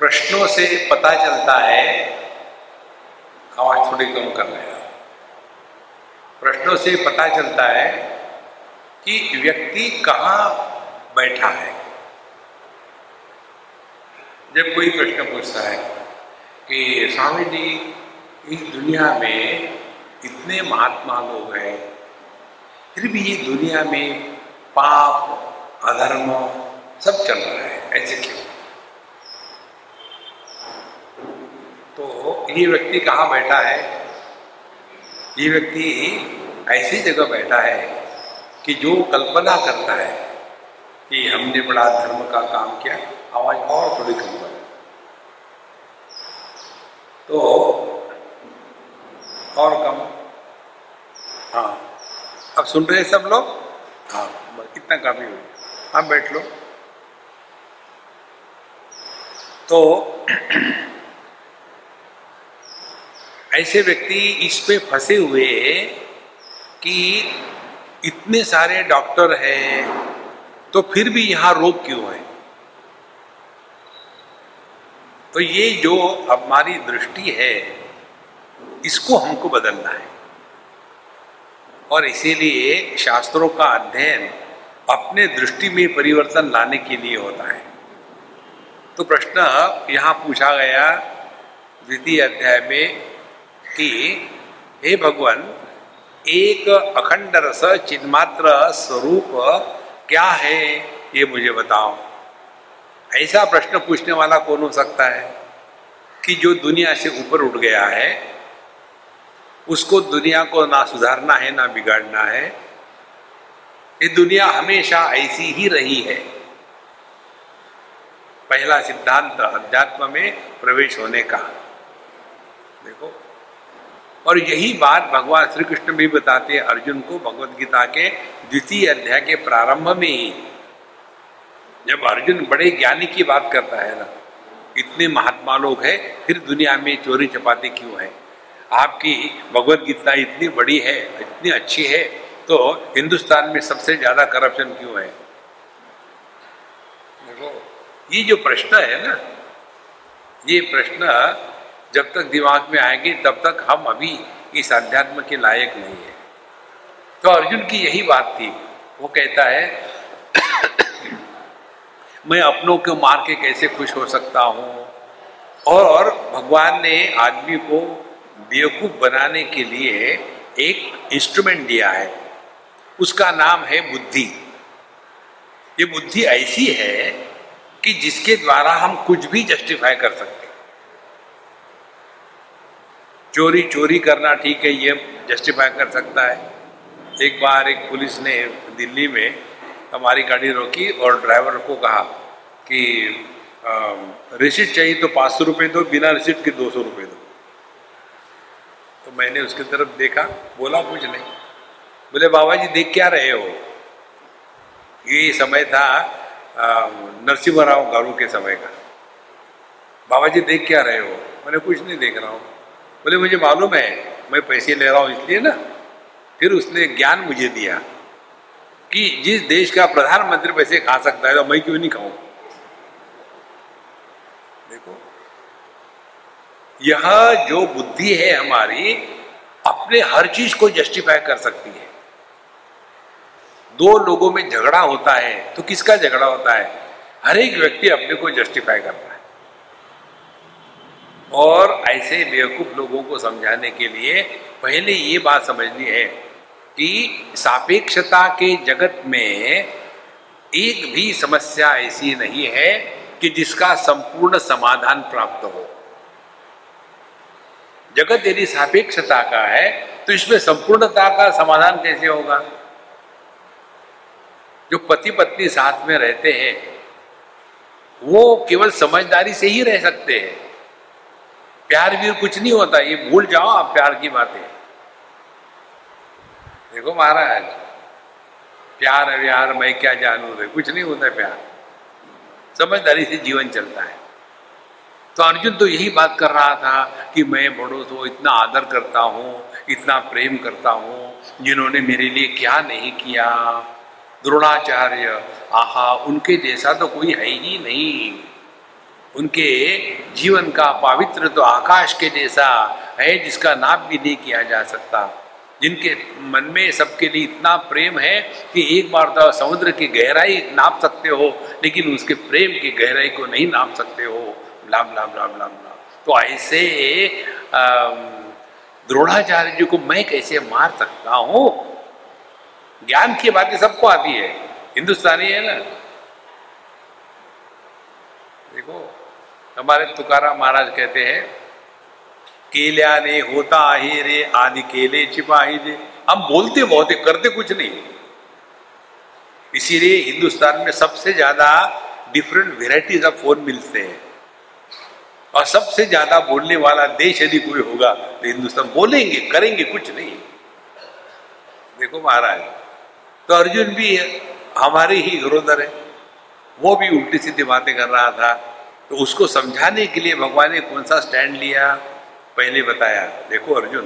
प्रश्नों से पता चलता है, आवाज़ थोड़ी कम कर रहे प्रश्नों से पता चलता है कि व्यक्ति कहाँ बैठा है। जब कोई प्रश्न पूछता है कि, स्वामी जी, इस दुनिया में इतने महात्मा लोग हैं, फिर भी ये दुनिया में पाप, अधर्म सब चल रहा है, ऐसे क्यों? तो ये व्यक्ति कहाँ बैठा है? ये व्यक्ति ऐसी जगह बैठा है कि जो कल्पना करता है कि हमने बड़ा धर्म का काम किया, आवाज़ और थोड़ी कम कर। तो और कम। हाँ। अब सुन रहे हैं सब लोग? हाँ कितना काफ़ी हो हाँ बैठ लो। तो ऐसे व्यक्ति इस पे फंसे हुए कि इतने सारे डॉक्टर हैं तो फिर भी यहाँ रोग क्यों है? तो ये जो हमारी दृष्टि है, इसको हमको बदलना है। और इसीलिए शास्त्रों का अध्ययन अपने दृष्टि में परिवर्तन लाने के लिए होता है। तो प्रश्न यहाँ पूछा गया, द्वितीय अध्याय में कि हे भगवान, एक अखंड रस, चिन्मात्र स्वरूप क्या है, ये मुझे बताओ। ऐसा प्रश्न पूछने वाला कौन हो सकता है कि जो दुनिया से ऊपर उठ गया है, उसको दुनिया को ना सुधारना है, ना बिगाड़ना है। ये दुनिया हमेशा ऐसी ही रही है। पहला सिद्धांत अध्यात्म में प्रवेश होने का। देखो। और यही बात भगवान श्री कृष्ण भी बताते हैं अर्जुन को भगवत गीता के द्वितीय अध्याय के प्रारंभ में ही। जब अर्जुन बड़े ज्ञानी की बात करता है ना, इतने महात्मा लोग हैं, फिर दुनिया में चोरी चपाती क्यों है? आपकी भगवत गीता इतनी बड़ी है, इतनी अच्छी है तो हिंदुस्तान में सबसे ज़्यादा करप्शन क्यों है? देखो, ये जो प्रश्न है ना, ये प्रश्न जब तक दिमाग में आएँगे, तब तक हम अभी इस अध्यात्म के लायक नहीं है। तो अर्जुन की यही बात थी। वो कहता है, मैं अपनों को मार के कैसे खुश हो सकता हूँ? और भगवान ने आदमी को बेवकूफ़ बनाने के लिए एक इंस्ट्रूमेंट दिया है। उसका नाम है बुद्धि। ये बुद्धि ऐसी है कि जिसके द्वारा हम कुछ भी जस्टिफाई कर सकते चोरी चोरी करना ठीक है, ये जस्टिफाई कर सकता है। एक बार एक पुलिस ने दिल्ली में हमारी गाड़ी रोकी और ड्राइवर को कहा कि रिसिट चाहिए तो पाँच सौ रुपये दो, बिना रिसिट के दो सौ रुपये दो। तो मैंने उसकी तरफ़ देखा, बोला कुछ नहीं। बोले, बाबा जी, देख क्या रहे हो? ये समय था नरसिम्हा राव गारू के समय का। बाबा जी, देख क्या रहे हो? मैंने कुछ नहीं देख रहा हूँ। बोले, मुझे मालूम है, मैं पैसे ले रहा हूँ इसलिए ना। फिर उसने ज्ञान मुझे दिया कि जिस देश का प्रधानमंत्री पैसे खा सकता है तो मैं क्यों नहीं खाऊं? देखो, यह जो बुद्धि है हमारी, अपने हर चीज़ को जस्टिफाई कर सकती है। दो लोगों में झगड़ा होता है तो किसका झगड़ा होता है? हर एक व्यक्ति अपने को जस्टिफाई करता है। और ऐसे बेवकूफ़ लोगों को समझाने के लिए पहले ये बात समझनी है कि सापेक्षता के जगत में एक भी समस्या ऐसी नहीं है कि जिसका संपूर्ण समाधान प्राप्त हो। जगत यदि सापेक्षता का है तो इसमें संपूर्णता का समाधान कैसे होगा? जो पति पत्नी साथ में रहते हैं, वो केवल समझदारी से ही रह सकते हैं। प्यार भी कुछ नहीं होता, ये भूल जाओ आप प्यार की बातें। देखो महाराज, प्यार व्यार मैं क्या जानू रे, कुछ नहीं होता प्यार। समझदारी से जीवन चलता है। तो अर्जुन तो यही बात कर रहा था कि मैं बड़ों को इतना आदर करता हूँ, इतना प्रेम करता हूँ, जिन्होंने मेरे लिए क्या नहीं किया। द्रोणाचार्य, आहा, उनके जैसा तो कोई है ही नहीं। उनके जीवन का पवित्र तो आकाश के जैसा है, जिसका नाप भी नहीं किया जा सकता। जिनके मन में सबके लिए इतना प्रेम है कि एक बार तो समुद्र की गहराई नाप सकते हो, लेकिन उसके प्रेम की गहराई को नहीं नाप सकते हो। लाम लाम लाम लाम लाम तो ऐसे द्रोणाचार्य जी को मैं कैसे मार सकता हूँ? ज्ञान की बातें सबको आती है। हिंदुस्तानी है ना? देखो। हमारे तुकारा महाराज कहते हैं, केल्या ने होता ही रे, आदि केले छिपाही दे। हम बोलते बहुत करते कुछ नहीं। इसीलिए हिंदुस्तान में सबसे ज़्यादा डिफरेंट वेराइटीज ऑफ़ फ़ोन मिलते हैं। और सबसे ज़्यादा बोलने वाला देश यदि कोई होगा तो हिंदुस्तान बोलेंगे, करेंगे कुछ नहीं। देखो महाराज तो अर्जुन भी हमारे ही गुरुदर है। वो भी उल्टी सीधी बातें कर रहा था। तो उसको समझाने के लिए भगवान ने कौन सा स्टैंड लिया? पहले बताया, देखो अर्जुन,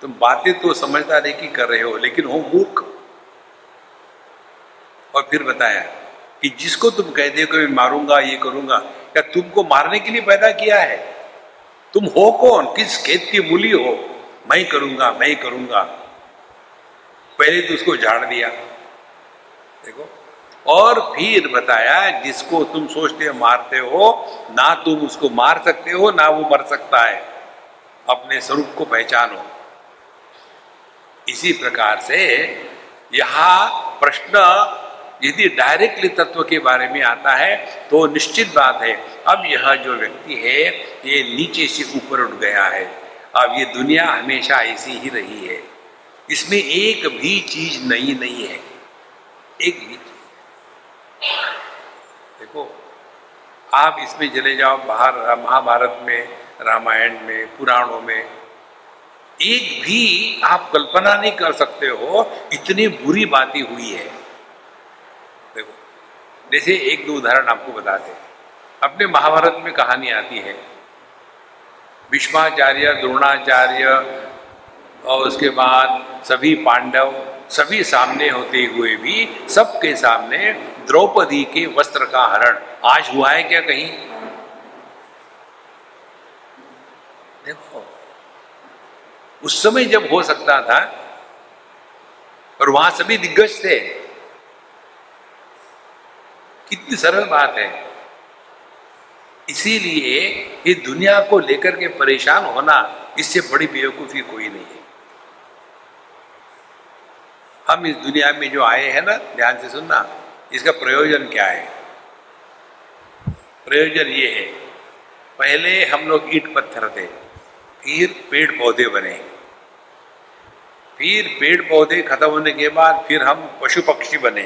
तुम बातें तो समझदारी की कर रहे हो, लेकिन हो मूर्ख। और फिर बताया कि जिसको तुम कहते हो कि मैं मारूँगा, ये करूँगा। क्या तुमको मारने के लिए पैदा किया है? तुम हो कौन? किस खेत की मूली हो? मैं करूँगा मैं करूँगा। पहले तो उसको झाड़ दिया। देखो और फिर बताया, जिसको तुम सोचते हो मारते हो, ना तुम उसको मार सकते हो, ना वो मर सकता है। अपने स्वरूप को पहचानो। इसी प्रकार से यहाँ प्रश्न यदि डायरेक्टली तत्व के बारे में आता है तो निश्चित बात है, अब यह जो व्यक्ति है, ये नीचे से ऊपर उठ गया है। अब ये दुनिया हमेशा ऐसी ही रही है। इसमें एक भी चीज़ नई नहीं है। एक भी देखो, आप इसमें चले जाओ, बाहर, महाभारत में, रामायण में, पुराणों में। एक भी आप कल्पना नहीं कर सकते हो, इतनी बुरी बातें हुई है। देखो, जैसे एक दो उदाहरण आपको बताते अपने महाभारत में कहानी आती है। भीष्माचार्य, द्रोणाचार्य, और उसके बाद सभी पांडव, सभी सामने होते हुए भी, सबके सामने द्रौपदी के वस्त्र का हरण। आज हुआ है क्या कहीं? देखो, उस समय जब हो सकता था, और वहाँ सभी दिग्गज थे, कितनी सरल बात है। इसीलिए ये दुनिया को लेकर के परेशान होना, इससे बड़ी बेवकूफ़ी कोई नहीं है। हम इस दुनिया में जो आए हैं ना, ध्यान से सुनना। इसका प्रयोजन क्या है? प्रयोजन ये है, पहले हम लोग ईट पत्थर थे, फिर पेड़ पौधे बने। फिर पेड़ पौधे खत्म होने के बाद फिर हम पशु पक्षी बने।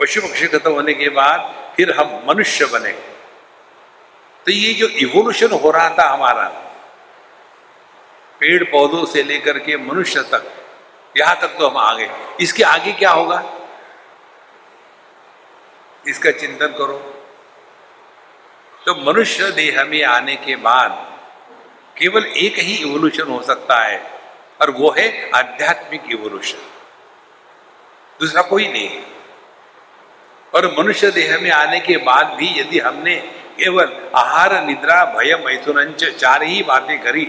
पशु पक्षी खत्म होने के बाद फिर हम मनुष्य बने। तो ये जो इवोल्यूशन हो रहा था हमारा, पेड़ पौधों से लेकर के मनुष्य तक, यहाँ तक तो हम आ गए इसके आगे क्या होगा? इसका चिंतन करो। तो मनुष्य देह में आने के बाद केवल एक ही इवोल्यूशन हो सकता है, और वो है आध्यात्मिक इवोल्यूशन दूसरा कोई नहीं है। और मनुष्य देह में आने के बाद भी यदि हमने केवल आहार, निद्रा भय मैथुन चार ही बातें करी,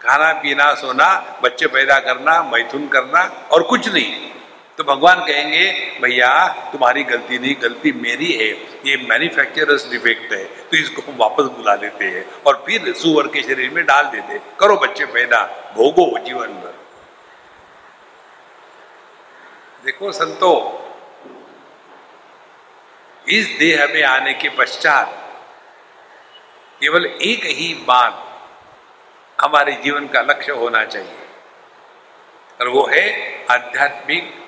खाना, पीना, सोना, बच्चे पैदा करना, मैथुन करना, और कुछ नहीं। तो भगवान कहेंगे, भैया, तुम्हारी गलती नहीं, गलती मेरी है। ये मैन्युफैक्चरर्स डिफेक्ट है। तो इसको हम वापस बुला देते हैं और फिर सुअर के शरीर में डाल देते करो बच्चे पैदा, भोगो जीवन भर। देखो संतो, इस देह में आने के पश्चात केवल एक ही बात हमारे जीवन का लक्ष्य होना चाहिए, और वो है आध्यात्मिक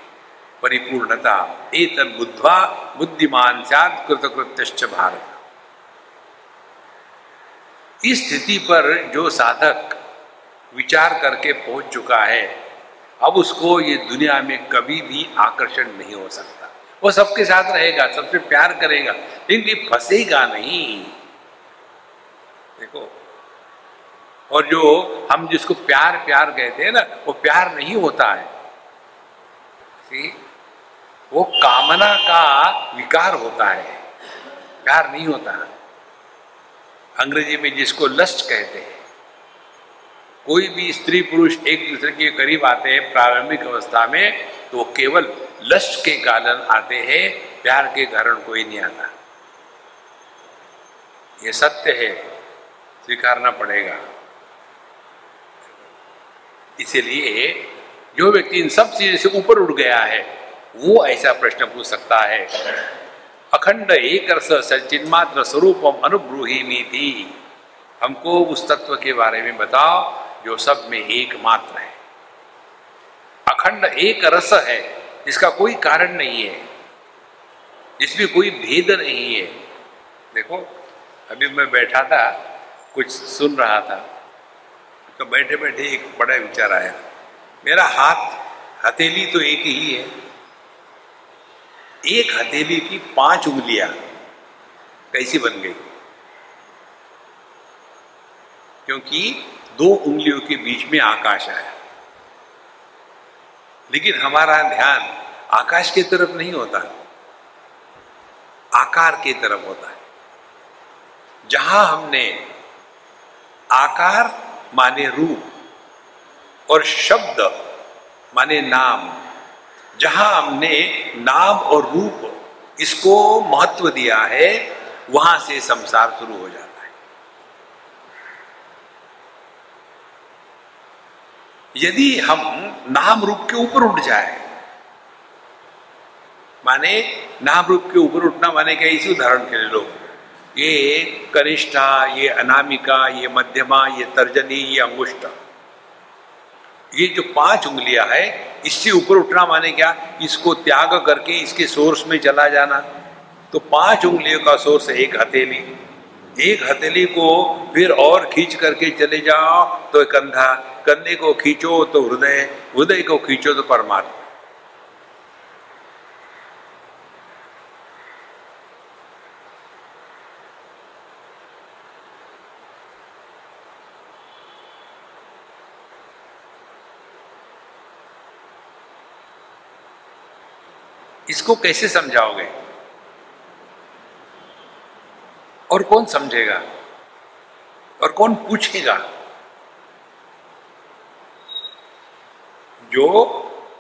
परिपूर्णता। एक बुद्धवा बुद्धिमान सात कृतकृत्य भारत इस स्थिति पर जो साधक विचार करके पहुँच चुका है, अब उसको ये दुनिया में कभी भी आकर्षण नहीं हो सकता। वो सबके साथ रहेगा, सबसे प्यार करेगा, लेकिन ये फंसेगा नहीं। देखो, और जो हम जिसको प्यार प्यार कहते हैं ना, वो प्यार नहीं होता है। सी वो कामना का विकार होता है। प्यार नहीं होता। अंग्रेज़ी में जिसको लस्ट कहते हैं, कोई भी स्त्री पुरुष एक दूसरे के करीब आते हैं, प्रारंभिक अवस्था में तो केवल लस्ट के कारण आते हैं, प्यार के कारण कोई नहीं आता। ये सत्य है, स्वीकारना पड़ेगा। इसीलिए जो व्यक्ति इन सब चीज़ों से ऊपर उठ गया है वो ऐसा प्रश्न पूछ सकता है। अखंड एक सचिन्मात्र स्वरूपम अनुभ्रूही थी। हमको उस तत्व के बारे में बताओ, जो सब में एकमात्र है। अखंड एक रस है जिसका कोई कारण नहीं है। जिसमें कोई भेद नहीं है। देखो, अभी मैं बैठा था, कुछ सुन रहा था। तो बैठे बैठे एक बड़ा विचार आया। मेरा हाथ, हथेली तो एक ही है। एक हथेली की पाँच उंगलियाँ कैसी बन गई? क्योंकि दो उंगलियों के बीच में आकाश आया। लेकिन हमारा ध्यान आकाश की तरफ़ नहीं होता, आकार की तरफ़ होता है। जहाँ हमने आकार माने रूप और शब्द माने नाम जहाँ हमने नाम और रूप इसको महत्व दिया है, वहाँ से संसार शुरू हो जाता है। यदि हम नाम रूप के ऊपर उठ जाए, माने नाम रूप के ऊपर उठना माने क्या इसी उदाहरण के लिए लोग, ये कनिष्ठा, ये अनामिका, ये मध्यमा, ये तर्जनी, ये अंगुष्ठा। ये जो पाँच उंगलियाँ है, इससे ऊपर उठना माने क्या? इसको त्याग करके इसके सोर्स में चला जाना। तो पाँच उंगलियों का सोर्स है एक हथेली। एक हथेली को फिर और खींच करके चले जाओ तो कंधा। कंधे को खींचो तो हृदय। हृदय को खींचो तो परमात्मा। इसको कैसे समझाओगे? और कौन समझेगा? और कौन पूछेगा? जो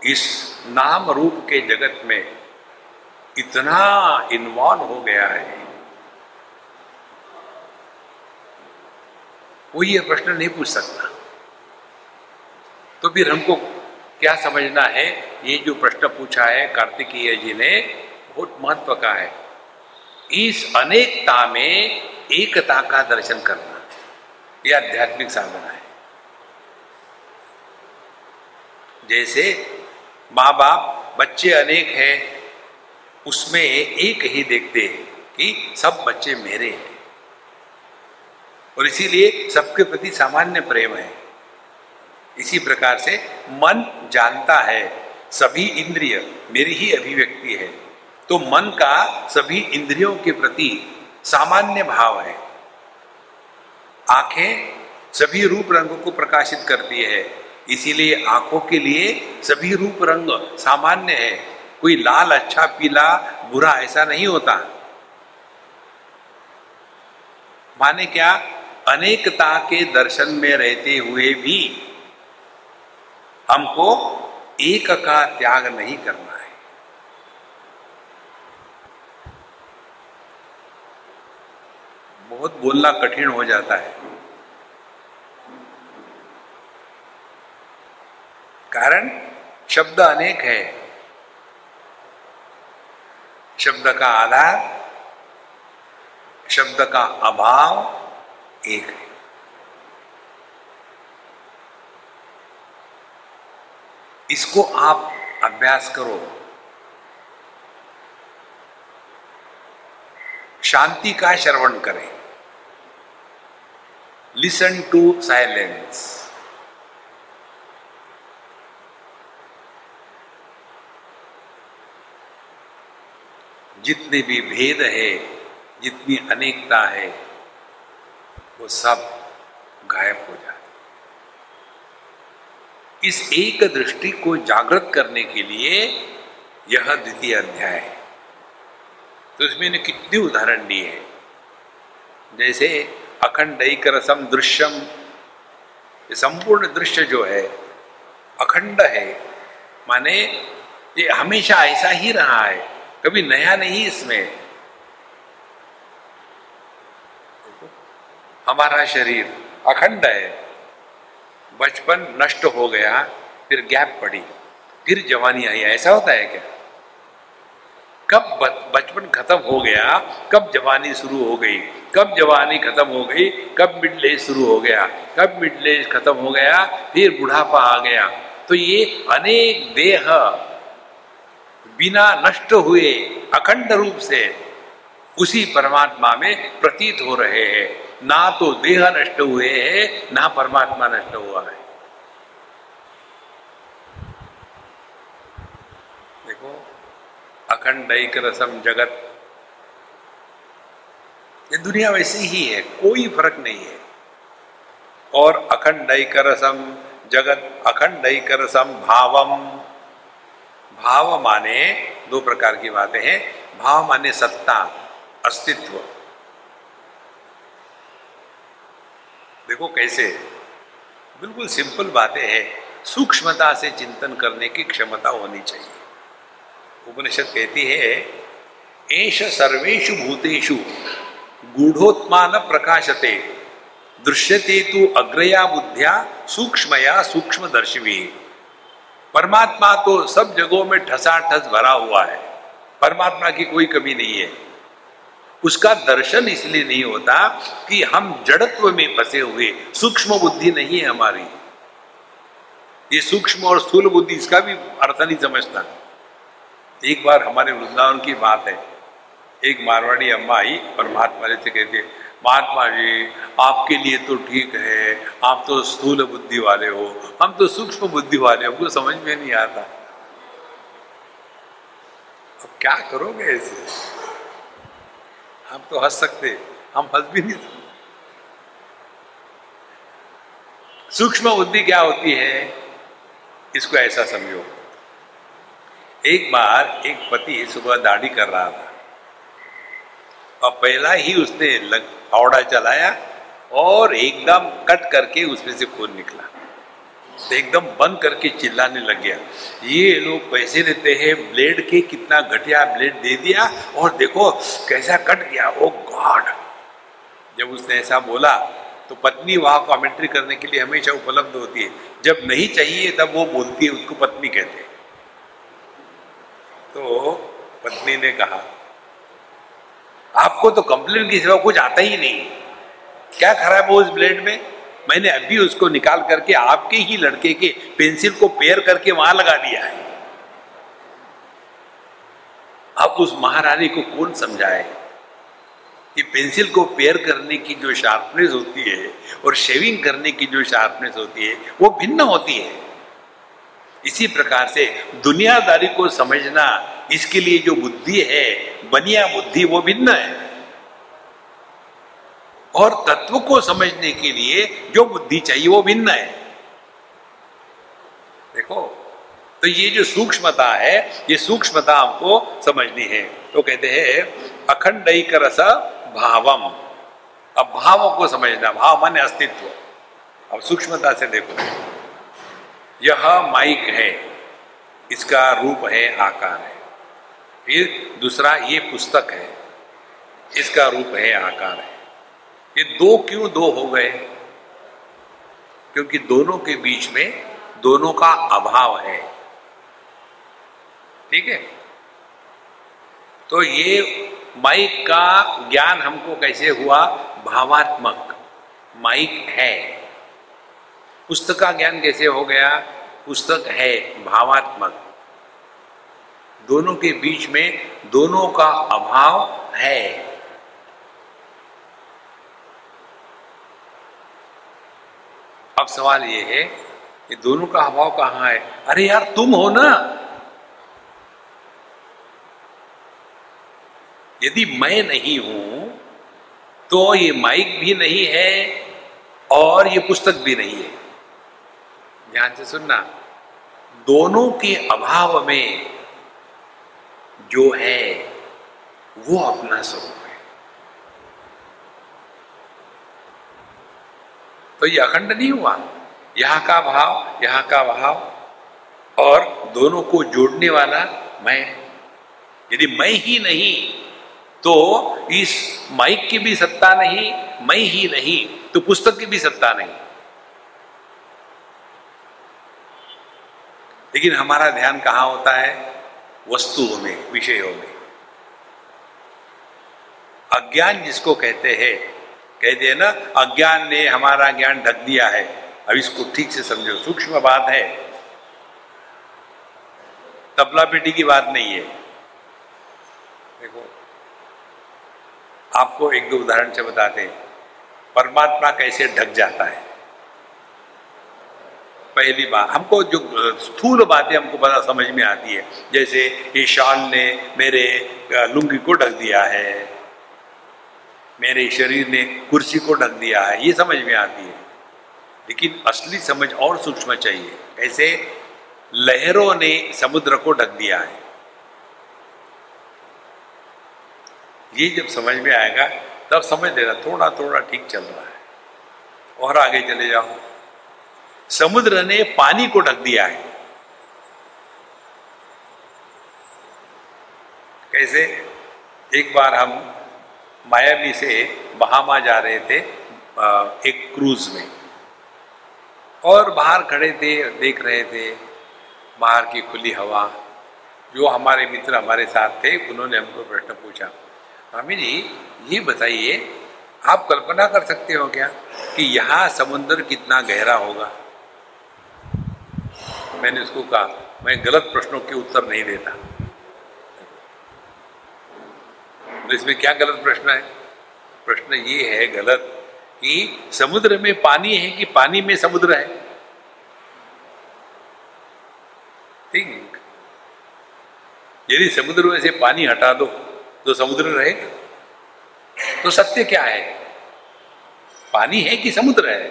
इस नाम रूप के जगत में इतना इन्वॉल्व हो गया है वो ये प्रश्न नहीं पूछ सकता। तो फिर हमको क्या समझना है? ये जो प्रश्न पूछा है कार्तिकीय जी ने, बहुत महत्व का है। इस अनेकता में एकता का दर्शन करना यह आध्यात्मिक साधना है। जैसे माँ बाप बच्चे अनेक हैं, उसमें एक ही देखते हैं कि सब बच्चे मेरे हैं। और इसीलिए सबके प्रति सामान्य प्रेम है। इसी प्रकार से मन जानता है, सभी इंद्रिय मेरी ही अभिव्यक्ति है। तो मन का सभी इंद्रियों के प्रति सामान्य भाव है। आँखें सभी रूप रंगों को प्रकाशित करती है, इसीलिए आँखों के लिए सभी रूप रंग सामान्य है। कोई लाल अच्छा पीला, बुरा ऐसा नहीं होता। माने क्या? अनेकता के दर्शन में रहते हुए भी हमको एक का त्याग नहीं करना है। बहुत बोलना कठिन हो जाता है। कारण, शब्द अनेक है। शब्द का आधार, शब्द का अभाव एक है। इसको आप अभ्यास करो। शांति का श्रवण करें। लिसन टू साइलेंस जितने भी भेद है, जितनी अनेकता है, वो सब गायब हो जाते इस एक दृष्टि को जागृत करने के लिए यह द्वितीय अध्याय है। तो इसमें ने कितने उदाहरण दिए हैं? जैसे अखंड रसम दृश्यम ये संपूर्ण दृश्य जो है, अखंड है। माने ये हमेशा ऐसा ही रहा है, कभी नया नहीं इसमें। हमारा शरीर अखंड है। बचपन नष्ट हो गया, फिर गैप पड़ी। फिर जवानी आई। ऐसा होता है क्या? कब बचपन खत्म हो गया, कब जवानी शुरू हो गई? कब जवानी खत्म हो गई, कब मिड एज शुरू हो गया? कब मिड एज खत्म हो गया, फिर बुढ़ापा आ गया। तो ये अनेक देह बिना नष्ट हुए, अखंड रूप से उसी परमात्मा में प्रतीत हो रहे हैं। ना तो देह नष्ट हुए है, ना परमात्मा नष्ट हुआ है। देखो, अखंड रसम जगत। ये दुनिया वैसी ही है, कोई फ़र्क नहीं है। और अखंड रसम जगत, अखंड रसम भावम। भाव माने दो प्रकार की बातें हैं। भाव माने सत्ता, अस्तित्व। देखो कैसे? बिल्कुल सिंपल बातें हैं। सूक्ष्मता से चिंतन करने की क्षमता होनी चाहिए। उपनिषद कहती है एश सर्वेशु भूतेषु गूढ़ोत्मान प्रकाशते। दृश्यते तु अग्रया बुद्धिया सूक्ष्मया सूक्ष्म दर्शिवी परमात्मा तो सब जगहों में ठसा ठस भरा हुआ है। परमात्मा की कोई कमी नहीं है। उसका दर्शन इसलिए नहीं होता कि हम जड़त्व में फंसे हुए, सूक्ष्म बुद्धि नहीं है हमारी। ये सूक्ष्म और स्थूल बुद्धि, इसका भी अर्थ नहीं समझता। एक बार हमारे वृंदावन की बात है। एक मारवाड़ी अम्मा आई और महात्मा जी से कहती महात्मा जी, आपके लिए तो ठीक है, आप तो स्थूल बुद्धि वाले हो, हम तो सूक्ष्म बुद्धि वाले हमको समझ में नहीं आता। अब क्या करोगे ऐसे? हम तो हंस सकते, हम हंस भी नहीं सकते। सूक्ष्म बुद्धि क्या होती है? इसको ऐसा समझो। एक बार एक पति सुबह दाढ़ी कर रहा था। और पहला ही उसने लग फावड़ा चलाया और एकदम कट करके उसमें से खून निकला। तो एकदम बंद करके चिल्लाने लग गया। ये लोग पैसे देते हैं, ब्लेड के कितना घटिया ब्लेड दे दिया और देखो कैसा कट गया। ओ गॉड जब उसने ऐसा बोला तो पत्नी वहाँ कमेंट्री करने के लिए हमेशा उपलब्ध होती है। जब नहीं चाहिए, तब वो बोलती है, उसको पत्नी कहते हैं। तो पत्नी ने कहा, आपको तो कंप्लेन की सिवा कुछ आता ही नहीं। क्या खराब हो उस ब्लेड में? मैंने अभी उसको निकाल करके आपके ही लड़के के पेंसिल को पेयर करके वहाँ लगा दिया है। अब उस महारानी को कौन समझाए कि पेंसिल को पेयर करने की जो शार्पनेस होती है और शेविंग करने की जो शार्पनेस होती है, वो भिन्न होती है। इसी प्रकार से दुनियादारी को समझना, इसके लिए जो बुद्धि है, बनिया बुद्धि, वो भिन्न है। और तत्व को समझने के लिए जो बुद्धि चाहिए, वो भिन्न है। देखो तो ये जो सूक्ष्मता है, ये सूक्ष्मता हमको समझनी है। तो कहते हैं अखंड रस भावम। अब भावों को समझना, भाव माने अस्तित्व। अब सूक्ष्मता से देखो। यह माइक है, इसका रूप है, आकार है। फिर दूसरा, ये पुस्तक है, इसका रूप है, आकार है। ये दो क्यों दो हो गए? क्योंकि दोनों के बीच में दोनों का अभाव है। ठीक है? तो ये माइक का ज्ञान हमको कैसे हुआ? भावात्मक माइक है। पुस्तक का ज्ञान कैसे हो गया? पुस्तक है, भावात्मक। दोनों के बीच में दोनों का अभाव है। अब सवाल ये है कि दोनों का अभाव कहाँ है? अरे यार, तुम हो ना। यदि मैं नहीं हूँ तो ये माइक भी नहीं है और ये पुस्तक भी नहीं है। ध्यान से सुनना। दोनों के अभाव में जो है, वो अपना स्वरूप। तो ये अखंड नहीं हुआ। यहाँ का भाव, यहाँ का भाव। और दोनों को जोड़ने वाला मैं यदि मैं ही नहीं तो इस माइक की भी सत्ता नहीं, मैं ही नहीं तो पुस्तक की भी सत्ता नहीं। लेकिन हमारा ध्यान कहाँ होता है? वस्तुओं में, विषयों में। अज्ञान जिसको कहते हैं कहते हैं ना, अज्ञान ने हमारा ज्ञान ढक दिया है। अब इसको ठीक से समझो, सूक्ष्म बात है। तबला पेटी की बात नहीं है। देखो, आपको एक दो उदाहरण से बताते हैं। परमात्मा कैसे ढक जाता है? पहली बात, हमको जो स्थूल बातें हमको पता समझ में आती है, जैसे ये शाल ने मेरे लुंगी को ढक दिया है। मेरे शरीर ने कुर्सी को ढक दिया है। ये समझ में आती है। लेकिन असली समझ और सूक्ष्म चाहिए। कैसे? लहरों ने समुद्र को ढक दिया है। ये जब समझ में आएगा, तब समझ लेना थोड़ा थोड़ा ठीक चल रहा है। और आगे चले जाओ। समुद्र ने पानी को ढक दिया है। कैसे? एक बार हम मायावी से बहामा जा रहे थे एक क्रूज में। और बाहर खड़े थे, देख रहे थे, बाहर की खुली हवा। जो हमारे मित्र हमारे साथ थे, उन्होंने हमको प्रश्न पूछा स्वामी जी, ये बताइए, आप कल्पना कर सकते हो क्या कि यहाँ समुद्र कितना गहरा होगा? मैंने उसको कहा, मैं गलत प्रश्नों के उत्तर नहीं देता। तो इसमें क्या गलत प्रश्न है? प्रश्न ये है गलत कि समुद्र में पानी है कि पानी में समुद्र है? थिंक यदि समुद्र में से पानी हटा दो तो समुद्र रहेगा। तो सत्य क्या है? पानी है कि समुद्र है?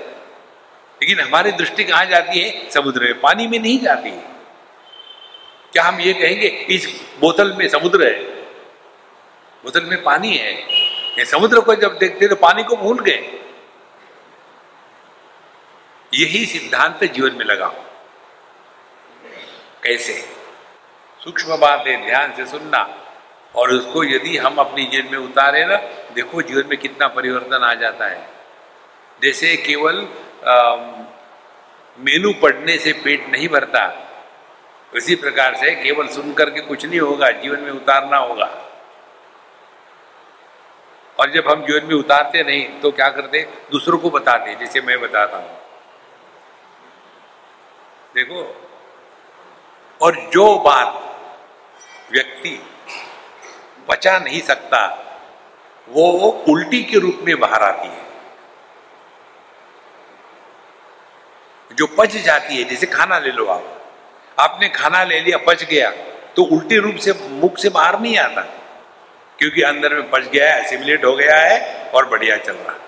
लेकिन हमारी दृष्टि कहाँ जाती है? समुद्र में, पानी में नहीं जाती। है क्या हम ये कहेंगे, इस बोतल में समुद्र है? बोतल में पानी है। ये समुद्र को जब देखते तो पानी को भूल गए। यही सिद्धांत जीवन में लगा। कैसे? सूक्ष्म बात है ध्यान से सुनना और उसको यदि हम अपनी जीवन में उतारे ना, देखो जीवन में कितना परिवर्तन आ जाता है। जैसे केवल मेनू पढ़ने से पेट नहीं भरता, उसी प्रकार से केवल सुन करके कुछ नहीं होगा, जीवन में उतारना होगा। और जब हम जीवन में उतारते नहीं तो क्या करते? दूसरों को बताते, जैसे मैं बताता हूँ। देखो, और जो बात व्यक्ति बचा नहीं सकता, वो उल्टी के रूप में बाहर आती है। जो पच जाती है, जैसे खाना ले लो आप। आपने खाना ले लिया, पच गया तो उल्टी रूप से मुख से बाहर नहीं आता। क्योंकि अंदर में पच गया है एसिमुलेट हो गया है और बढ़िया चल रहा है।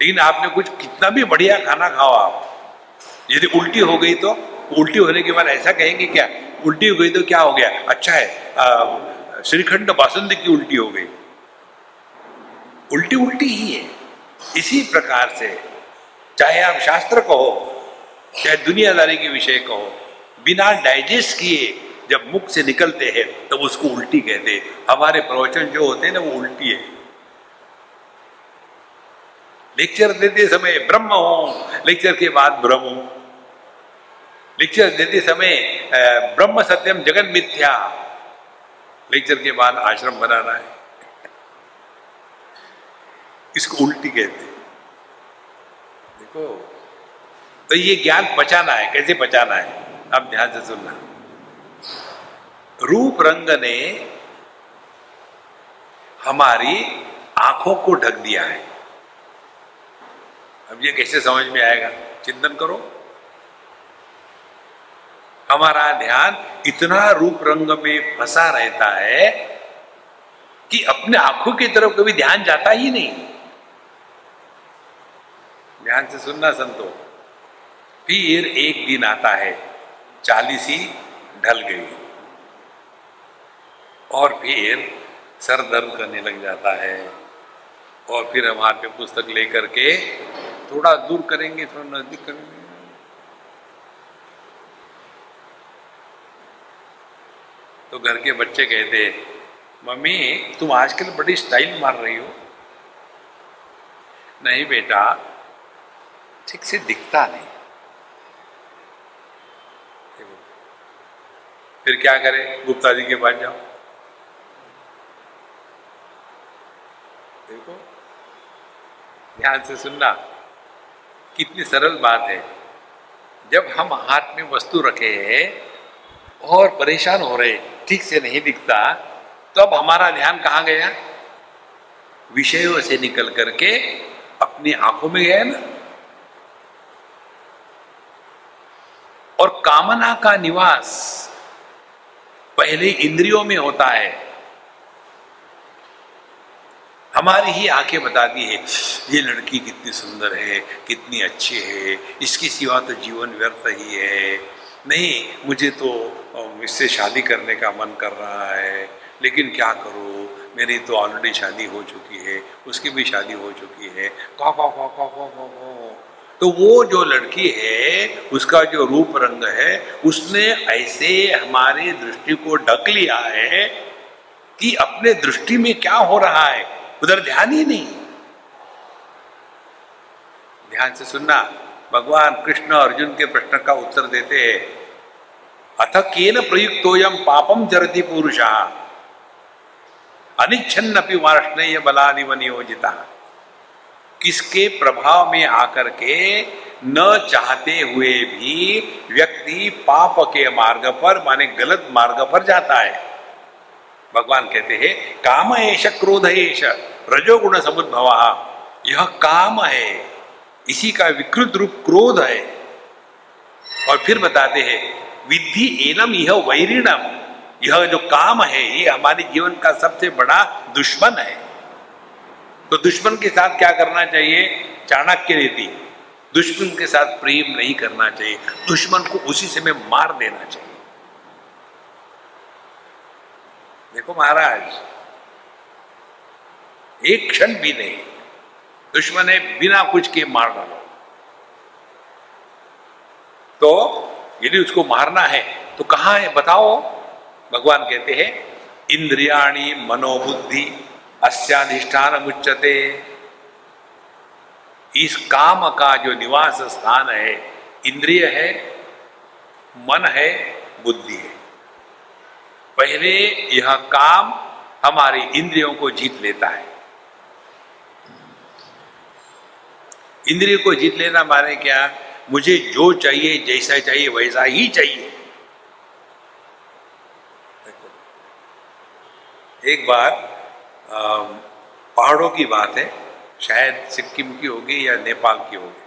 लेकिन आपने कुछ कितना भी बढ़िया खाना खाओ आप। यदि उल्टी हो गई तो उल्टी होने के बाद ऐसा कहेंगे क्या? उल्टी हो गई तो क्या हो गया? अच्छा है श्रीखंड बासंद की उल्टी हो गई। उल्टी उल्टी ही है। इसी प्रकार से, चाहे आप शास्त्र कहो, चाहे दुनियादारी के विषय कहो, बिना डाइजेस्ट किए जब मुख से निकलते हैं, तब तो उसको उल्टी कहते हैं। हमारे प्रवचन जो होते हैं ना, वो उल्टी है। लेक्चर देते समय ब्रह्म हो लेक्चर के बाद ब्रह्म हो। लेक्चर देते समय ब्रह्म सत्यम जगन मिथ्या। लेक्चर के बाद आश्रम बनाना है। इसको उल्टी कहते हैं। देखो तो ये ज्ञान बचाना है, कैसे बचाना है? अब ध्यान से सुनना। रूप रंग ने हमारी आँखों को ढक दिया है। अब ये कैसे समझ में आएगा? चिंतन करो। हमारा ध्यान इतना रूप रंग में फंसा रहता है कि अपने आँखों की तरफ़ कभी ध्यान जाता ही नहीं। ध्यान से सुनना संतो। फिर एक दिन आता है, चालीसी ढल गई। और फिर सर दर्द करने लग जाता है। और फिर हम हाथ में पुस्तक लेकर के थोड़ा दूर करेंगे, थोड़ा नज़दीक करेंगे। तो घर के बच्चे कहते, मम्मी, तुम आजकल बड़ी स्टाइल मार रही हो। नहीं बेटा, ठीक से दिखता नहीं। फिर क्या करें? गुप्ता जी के पास जाओ। देखो। ध्यान से सुनना। कितनी सरल बात है। जब हम हाथ में वस्तु रखे हैं और परेशान हो रहे, ठीक से नहीं दिखता तो अब हमारा ध्यान कहाँ गया? विषयों से निकल करके अपनी आँखों में गया ना। और कामना का निवास पहले इंद्रियों में होता है। हमारी ही आँखें बताती है, ये लड़की कितनी सुंदर है, कितनी अच्छी है, इसकी सिवा तो जीवन व्यर्थ ही है। नहीं, मुझे तो इससे शादी करने का मन कर रहा है, लेकिन क्या करूँ? मेरी तो ऑलरेडी शादी हो चुकी है, उसकी भी शादी हो चुकी है। कौ कौ कौ कौ कौ कौ कौ। तो वो जो लड़की है, उसका जो रूप रंग है, उसने ऐसे हमारी दृष्टि को ढक लिया है कि अपने दृष्टि में क्या हो रहा है? उधर ध्यान ही नहीं। ध्यान से सुनना, भगवान कृष्ण अर्जुन के प्रश्न का उत्तर देते हैं। अथ केन प्रयुक्तोयम पापम जरती पुरुषा। अनिच्छन्नपि वार्ष्णेय बलादिव नियोजिता किसके प्रभाव में आकर के न चाहते हुए भी व्यक्ति पाप के मार्ग पर, माने गलत मार्ग पर जाता है। भगवान कहते हैं, काम एश क्रोध एश रजोगुण समुद्भव यह काम है, इसी का विकृत रूप क्रोध है। और फिर बताते हैं विधि एनम यह वैरिणम, यह जो काम है, ये हमारे जीवन का सबसे बड़ा दुश्मन है। तो दुश्मन के साथ क्या करना चाहिए? चाणक्य रीति दुश्मन के साथ प्रेम नहीं करना चाहिए। दुश्मन को उसी समय मार देना चाहिए। देखो महाराज, एक क्षण भी नहीं, दुश्मन है बिना कुछ के मार डालो। तो यदि उसको मारना है तो कहाँ है बताओ? भगवान कहते हैं, इंद्रियाणी मनोबुद्धि अस्याधिष्ठान मुच्चते इस काम का जो निवास स्थान है, इंद्रिय है, मन है, बुद्धि है। पहले यह काम हमारी इंद्रियों को जीत लेता है। इंद्रिय को जीत लेना माने क्या? मुझे जो चाहिए, जैसा चाहिए, वैसा ही चाहिए। एक बार पहाड़ों की बात है, शायद सिक्किम की होगी या नेपाल की होगी,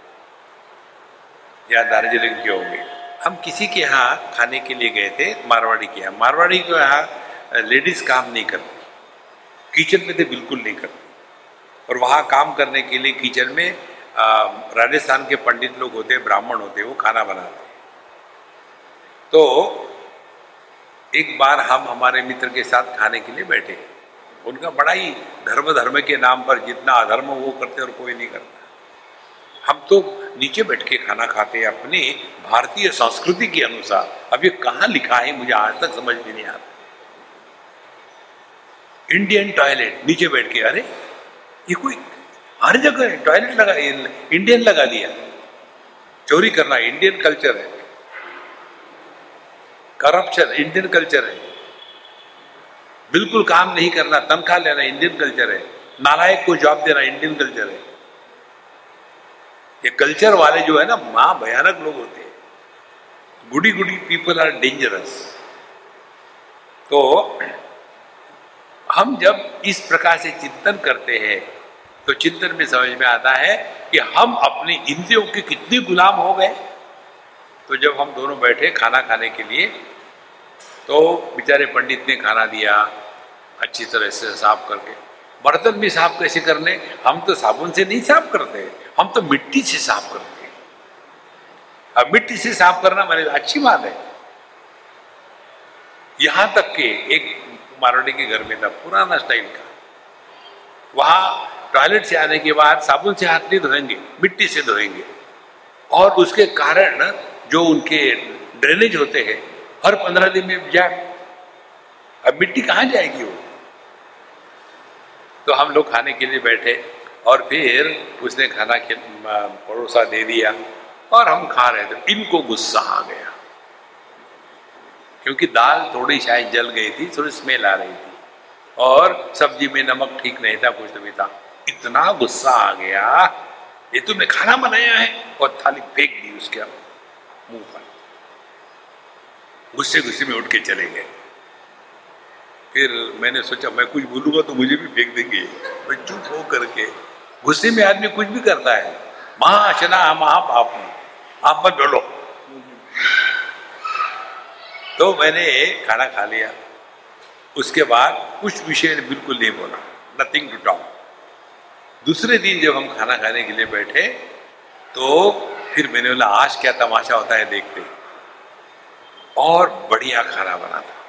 या दार्जिलिंग की होगी। हम किसी के यहाँ खाने के लिए गए थे, मारवाड़ी के यहाँ। मारवाड़ी के यहाँ लेडीज़ काम नहीं करती। किचन में तो बिल्कुल नहीं करती। और वहाँ काम करने के लिए किचन में राजस्थान के पंडित लोग होते, ब्राह्मण होते, वो खाना बनाते। तो एक बार हम हमारे मित्र के साथ खाने के लिए बैठे। उनका बड़ा ही धर्म धर्म के नाम पर जितना अधर्म वो करते और कोई नहीं करता। हम तो नीचे बैठ के खाना खाते हैं अपने भारतीय संस्कृति के अनुसार। अब ये कहा लिखा है, मुझे आज तक समझ में नहीं आता इंडियन टॉयलेट नीचे बैठ के, अरे, ये कोई, हर जगह टॉयलेट लगा इंडियन लगा दिया चोरी करना इंडियन कल्चर है। करप्शन इंडियन कल्चर है। बिल्कुल काम नहीं करना तनख्वाह लेना इंडियन कल्चर है। नालायक को जॉब देना इंडियन कल्चर है। ये कल्चर वाले जो है ना, माँ भयानक लोग होते हैं। Goody goody people are dangerous तो हम जब इस प्रकार से चिंतन करते हैं तो चिंतन में समझ में आता है कि हम अपनी इंद्रियों के कितने गुलाम हो गए। तो जब हम दोनों बैठे खाना खाने के लिए तो बेचारे पंडित ने खाना दिया, अच्छी तरह से साफ़ करके। बर्तन भी साफ़ कैसे करने? हम तो साबुन से नहीं साफ़ करते। हम तो मिट्टी से साफ़ करते अब मिट्टी से साफ़ करना मैंने अच्छी बात है। यहाँ तक के एक मारवाड़ी के घर में था, पुराना स्टाइल का वहाँ टॉयलेट से आने के बाद साबुन से हाथ नहीं धोएँगे, मिट्टी से धोएँगे। और उसके कारण जो उनके ड्रेनेज होते हैं, हर पंद्रह दिन में जाए। अब मिट्टी कहाँ जाएगी वो? तो हम लोग खाने के लिए बैठे और फिर उसने खाना परोसा, दे दिया और हम खा रहे थे। इनको गुस्सा आ गया। क्योंकि दाल थोड़ी शायद जल गई थी, थोड़ी स्मेल आ रही थी और सब्ज़ी में नमक ठीक नहीं था, कुछ नहीं था। इतना गुस्सा आ गया, ये तुमने खाना बनाया है और थाली फेंक दी उसके मुँह पर। गुस्से गुस्से में उठ के चले गए। फिर मैंने सोचा, मैं कुछ बोलूँगा तो मुझे भी फेंक देंगे। मैं चुप हो करके, गुस्से में आदमी कुछ भी करता है। महाशना महापाप आप मत बोलो। तो मैंने खाना खा लिया। उसके बाद कुछ विषय बिल्कुल नहीं बोला। नथिंग टू टॉक दूसरे दिन जब हम खाना खाने के लिए बैठे तो फिर मैंने बोला, आज क्या तमाशा होता है देखते। और बढ़िया खाना बना था।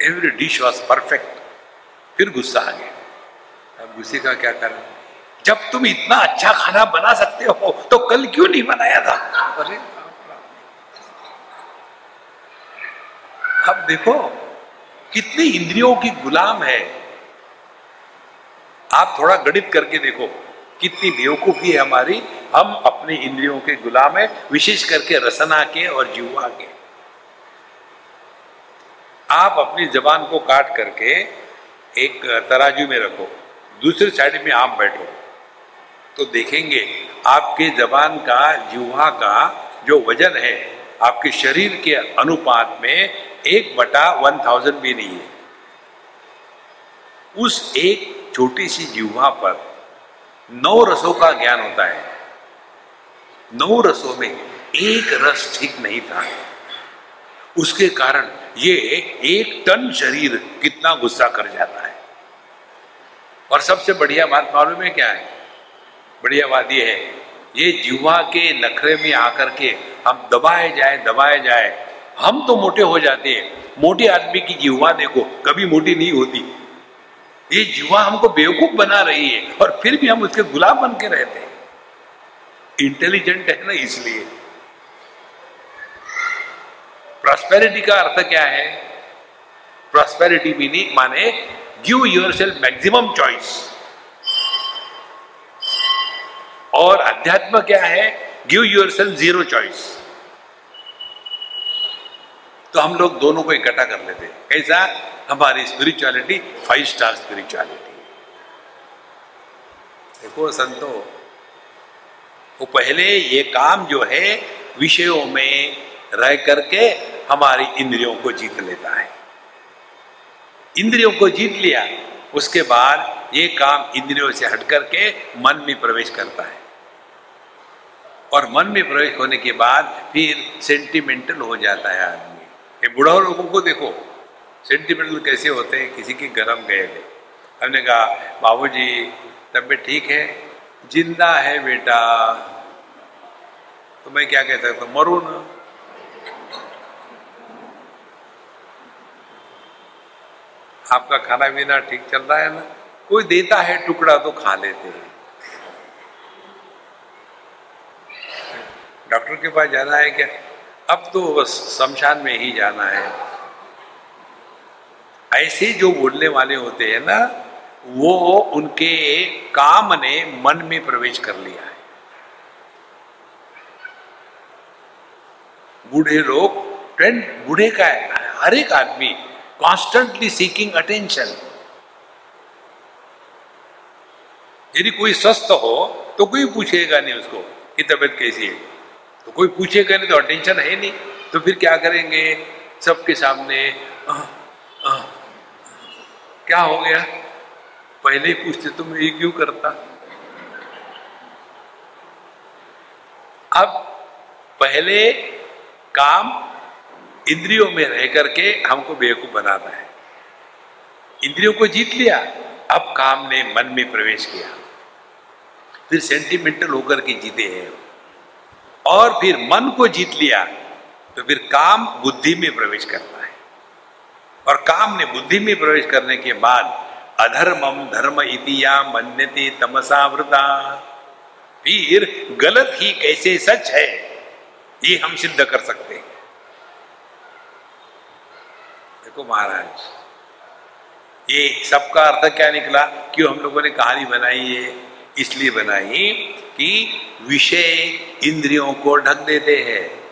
एवरी डिश वॉज़ परफेक्ट फिर गुस्सा आ गया। अब गुस्से का क्या कारण? जब तुम इतना अच्छा खाना बना सकते हो तो कल क्यों नहीं बनाया था? अरे अब देखो, कितनी इंद्रियों की गुलाम है। आप थोड़ा गणित करके देखो, कितनी बेवकूफ़ी है हमारी। हम अपनी इंद्रियों के गुलाम है, विशेष करके रसना के और जीवा के। आप अपनी जबान को काट करके एक तराजू में रखो, दूसरी साइड में आप बैठो तो देखेंगे आपके जबान का जीवा का जो वज़न है, आपके शरीर के अनुपात में एक बटा वन थाउज़ेंड भी नहीं है। उस एक छोटी सी जीवा पर नौ रसों का ज्ञान होता है। नौ रसों में एक रस ठीक नहीं था। उसके कारण ये एक टन शरीर कितना गुस्सा कर जाता है। और सबसे बढ़िया बात मालूम है क्या है? बढ़िया बात यह है, ये जीवा के नखरे में आकर के हम दबाए जाए दबाए जाए। हम तो मोटे हो जाते हैं। मोटे आदमी की जीवा देखो, कभी मोटी नहीं होती। ये जीवा हमको बेवकूफ़ बना रही है, और फिर भी हम उसके गुलाम बन के रहते हैं। इंटेलिजेंट है ना इसलिए। प्रॉस्पेरिटी का अर्थ क्या है? प्रॉस्पेरिटी मीनिंग माने give yourself maximum choice और अध्यात्म क्या है? Give yourself zero choice तो हम लोग दोनों को इकट्ठा कर लेते हैं। कैसा? हमारी स्पिरिचुअलिटी फाइव स्टार स्पिरिचुअलिटी देखो संतो, वो पहले ये काम जो है, विषयों में रह करके हमारी इंद्रियों को जीत लेता है। इंद्रियों को जीत लिया, उसके बाद ये काम इंद्रियों से हट करके मन में प्रवेश करता है। और मन में प्रवेश होने के बाद फिर सेंटिमेंटल हो जाता है आदमी। ये बुढ़ा लोगों को देखो सेंटिमेंटल कैसे होते हैं? किसी के घर हम गए थे हमने कहा बाबू जी तबियत ठीक है? ज़िंदा है बेटा। तो मैं क्या कह सकता मरू ना। आपका खाना पीना ठीक चल रहा है ना? कोई देता है टुकड़ा तो खा लेते हैं। डॉक्टर के पास जाना है क्या? अब तो बस शमशान में ही जाना है। ऐसे जो बोलने वाले होते हैं ना, वो उनके काम ने मन में प्रवेश कर लिया है। बूढ़े लोग, ट्रेंड, बूढ़े का है, हर एक आदमी कॉन्स्टेंटली सीकिंग अटेंशन यदि कोई स्वस्थ हो तो कोई पूछेगा नहीं उसको कि तबियत कैसी है। तो कोई पूछेगा नहीं तो अटेंशन है नहीं। तो फिर क्या करेंगे? सबके सामने आ, आ, क्या हो गया? पहले ही पूछते तो मैं ये क्यों करता? अब पहले काम इंद्रियों में रह करके हमको बेवकूफ़ बनाता है। इंद्रियों को जीत लिया, अब काम ने मन में प्रवेश किया। फिर सेंटिमेंटल होकर के जीते हैं। और फिर मन को जीत लिया तो फिर काम बुद्धि में प्रवेश करता है। और काम ने बुद्धि में प्रवेश करने के बाद अधर्मम धर्म इतिया मन्यते तमसावृता फिर गलत ही कैसे सच है, ये हम सिद्ध कर सकते हैं। देखो महाराज ये सबका अर्थ क्या निकला? क्यों हम लोगों ने कहानी बनाई है? इसलिए बनाई कि विषय इंद्रियों को ढक देते हैं।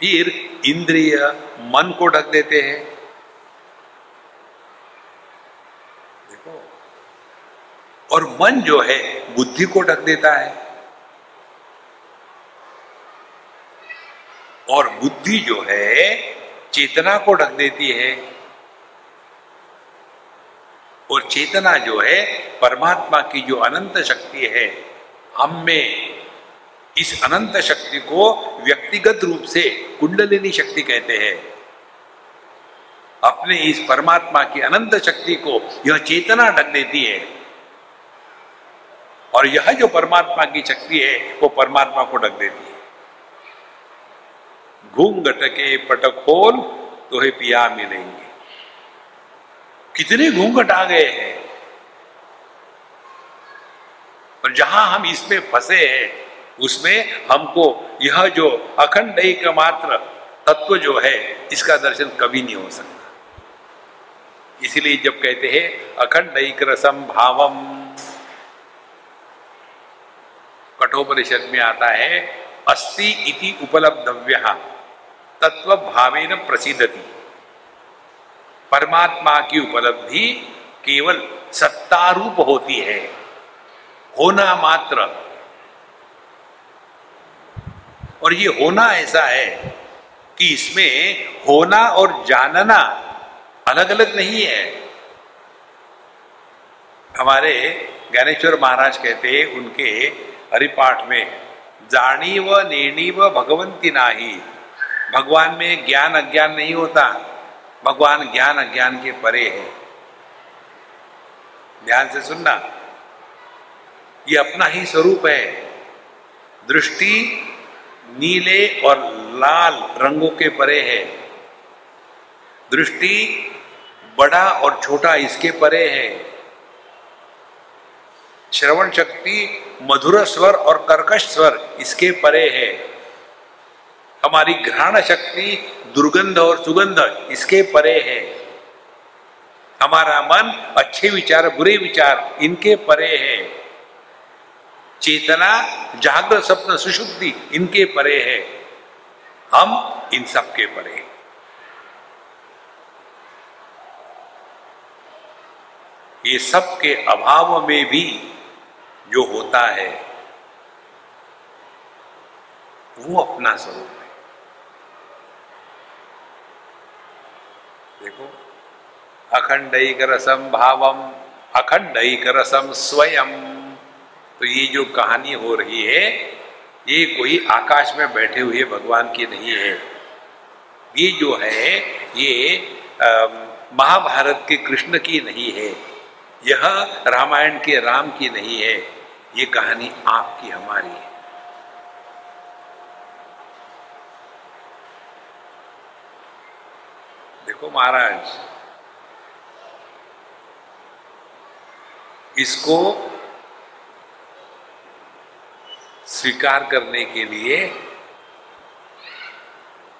फिर इंद्रिय मन को ढक देते हैं। देखो। और मन जो है, बुद्धि को ढक देता है। और बुद्धि जो है, चेतना को ढक देती है। और चेतना जो है, परमात्मा की जो अनंत शक्ति है, हम में इस अनंत शक्ति को व्यक्तिगत रूप से कुंडलिनी शक्ति कहते हैं। अपने इस परमात्मा की अनंत शक्ति को यह चेतना ढक देती है। और यह जो परमात्मा की शक्ति है, वो परमात्मा को ढक देती है। घूंघट के पटखोल तो है पिया मिलेंगे। कितने घूंघट आ गए हैं। और जहाँ हम इसमें फंसे हैं, उसमें हमको यह जो अखंड एक मात्र तत्व जो है, इसका दर्शन कभी नहीं हो सकता। इसीलिए जब कहते हैं, अखंड एक रसम भावम। कठोपनिषद में आता है, अस्ति इति उपलब्धव्य। तत्व भावेन प्रसिद्धति परमात्मा की उपलब्धि केवल सत्तारूप होती है। होना मात्र। और ये होना ऐसा है कि इसमें होना और जानना अलग अलग नहीं है। हमारे ज्ञानेश्वर महाराज कहते उनके हरिपाठ में जानी व नेणी व भगवंती नाही भगवान में ज्ञान अज्ञान नहीं होता। भगवान ज्ञान अज्ञान के परे है। ध्यान से सुनना। ये अपना ही स्वरूप है। दृष्टि नीले और लाल रंगों के परे है। दृष्टि बड़ा और छोटा इसके परे है। श्रवण शक्ति मधुर स्वर और कर्कश स्वर इसके परे है। हमारी घ्राण शक्ति, दुर्गंध और सुगंध इसके परे है। हमारा मन, अच्छे विचार, बुरे विचार इनके परे है। चेतना, जागृत स्वप्न, सुशुद्धि इनके परे है। हम इन सब के परे ये सब के अभाव में भी जो होता है, वो अपना स्वरूप है। देखो। अखंड रसम भावम अखंड रसम स्वयं। तो ये जो कहानी हो रही है, ये कोई आकाश में बैठे हुए भगवान की नहीं है। ये जो है, ये महाभारत के कृष्ण की नहीं है। यह रामायण के राम की नहीं है। ये कहानी आपकी हमारी है। देखो महाराज, इसको स्वीकार करने के लिए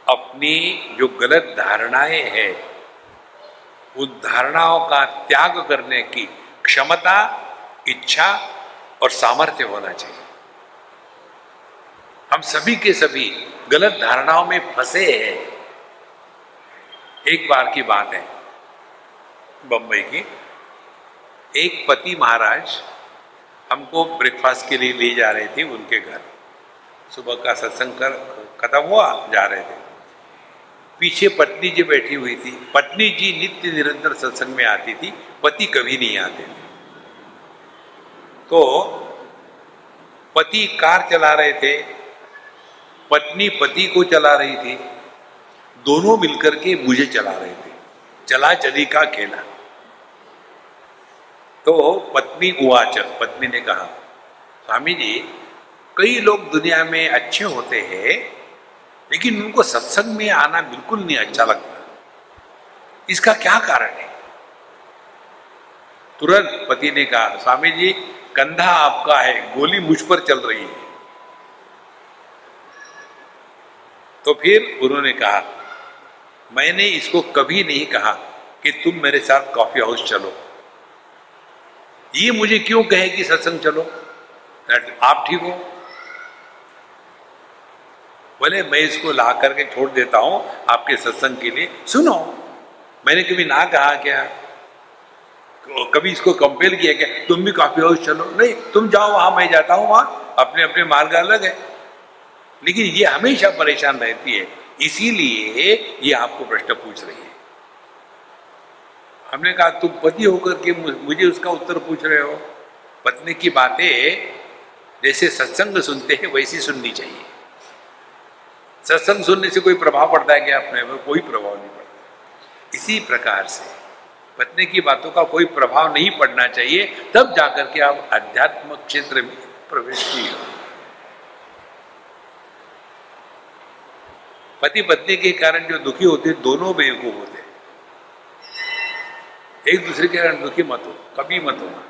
अपनी जो गलत धारणाएँ हैं, उन धारणाओं का त्याग करने की क्षमता, इच्छा और सामर्थ्य होना चाहिए। हम सभी के सभी गलत धारणाओं में फंसे हैं। एक बार की बात है। बम्बई की। एक पति महाराज हमको ब्रेकफास्ट के लिए ले जा रहे थे उनके घर। सुबह का सत्संग कर खत्म हुआ जा रहे थे। पीछे पत्नी जी बैठी हुई थी। पत्नी जी नित्य निरंतर सत्संग में आती थी पति कभी नहीं आते थे। तो पति कार चला रहे थे पत्नी पति को चला रही थी। दोनों मिलकर के मुझे चला रहे थे। चला चली का खेला तो पत्नी उवाच पत्नी ने कहा, स्वामी जी, कई लोग दुनिया में अच्छे होते हैं, लेकिन उनको सत्संग में आना बिल्कुल नहीं अच्छा लगता। इसका क्या कारण है? तुरंत पति ने कहा, स्वामी जी, कंधा आपका है, गोली मुझ पर चल रही है। तो फिर उन्होंने कहा मैंने इसको कभी नहीं कहा कि तुम मेरे साथ कॉफ़ी हाउस चलो। ये मुझे क्यों कहे कि सत्संग चलो? आप ठीक हो? बोले मैं इसको ला करके छोड़ देता हूँ आपके सत्संग के लिए। सुनो, मैंने कभी ना कहा क्या? कभी इसको कंपेयर किया क्या? तुम भी कॉफ़ी हाउस चलो। नहीं, तुम जाओ वहाँ, मैं जाता हूँ वहाँ। अपने अपने मार्ग अलग है। लेकिन ये हमेशा परेशान रहती है। इसीलिए ये आपको प्रश्न पूछ रही है। हमने कहा, तुम पति होकर के मुझे उसका उत्तर पूछ रहे हो। पत्नी की बातें जैसे सत्संग सुनते हैं, वैसी सुननी चाहिए। सत्संग सुनने से कोई प्रभाव पड़ता है क्या अपने में? कोई प्रभाव नहीं पड़ता। इसी प्रकार से पत्नी की बातों का कोई प्रभाव नहीं पड़ना चाहिए, तब जाकर के आप अध्यात्म क्षेत्र में प्रवेश किए पति पत्नी के कारण जो दुखी होते दोनों बेवकूफ़ होते एक दूसरे के कारण दुखी मत हो, कभी मत होना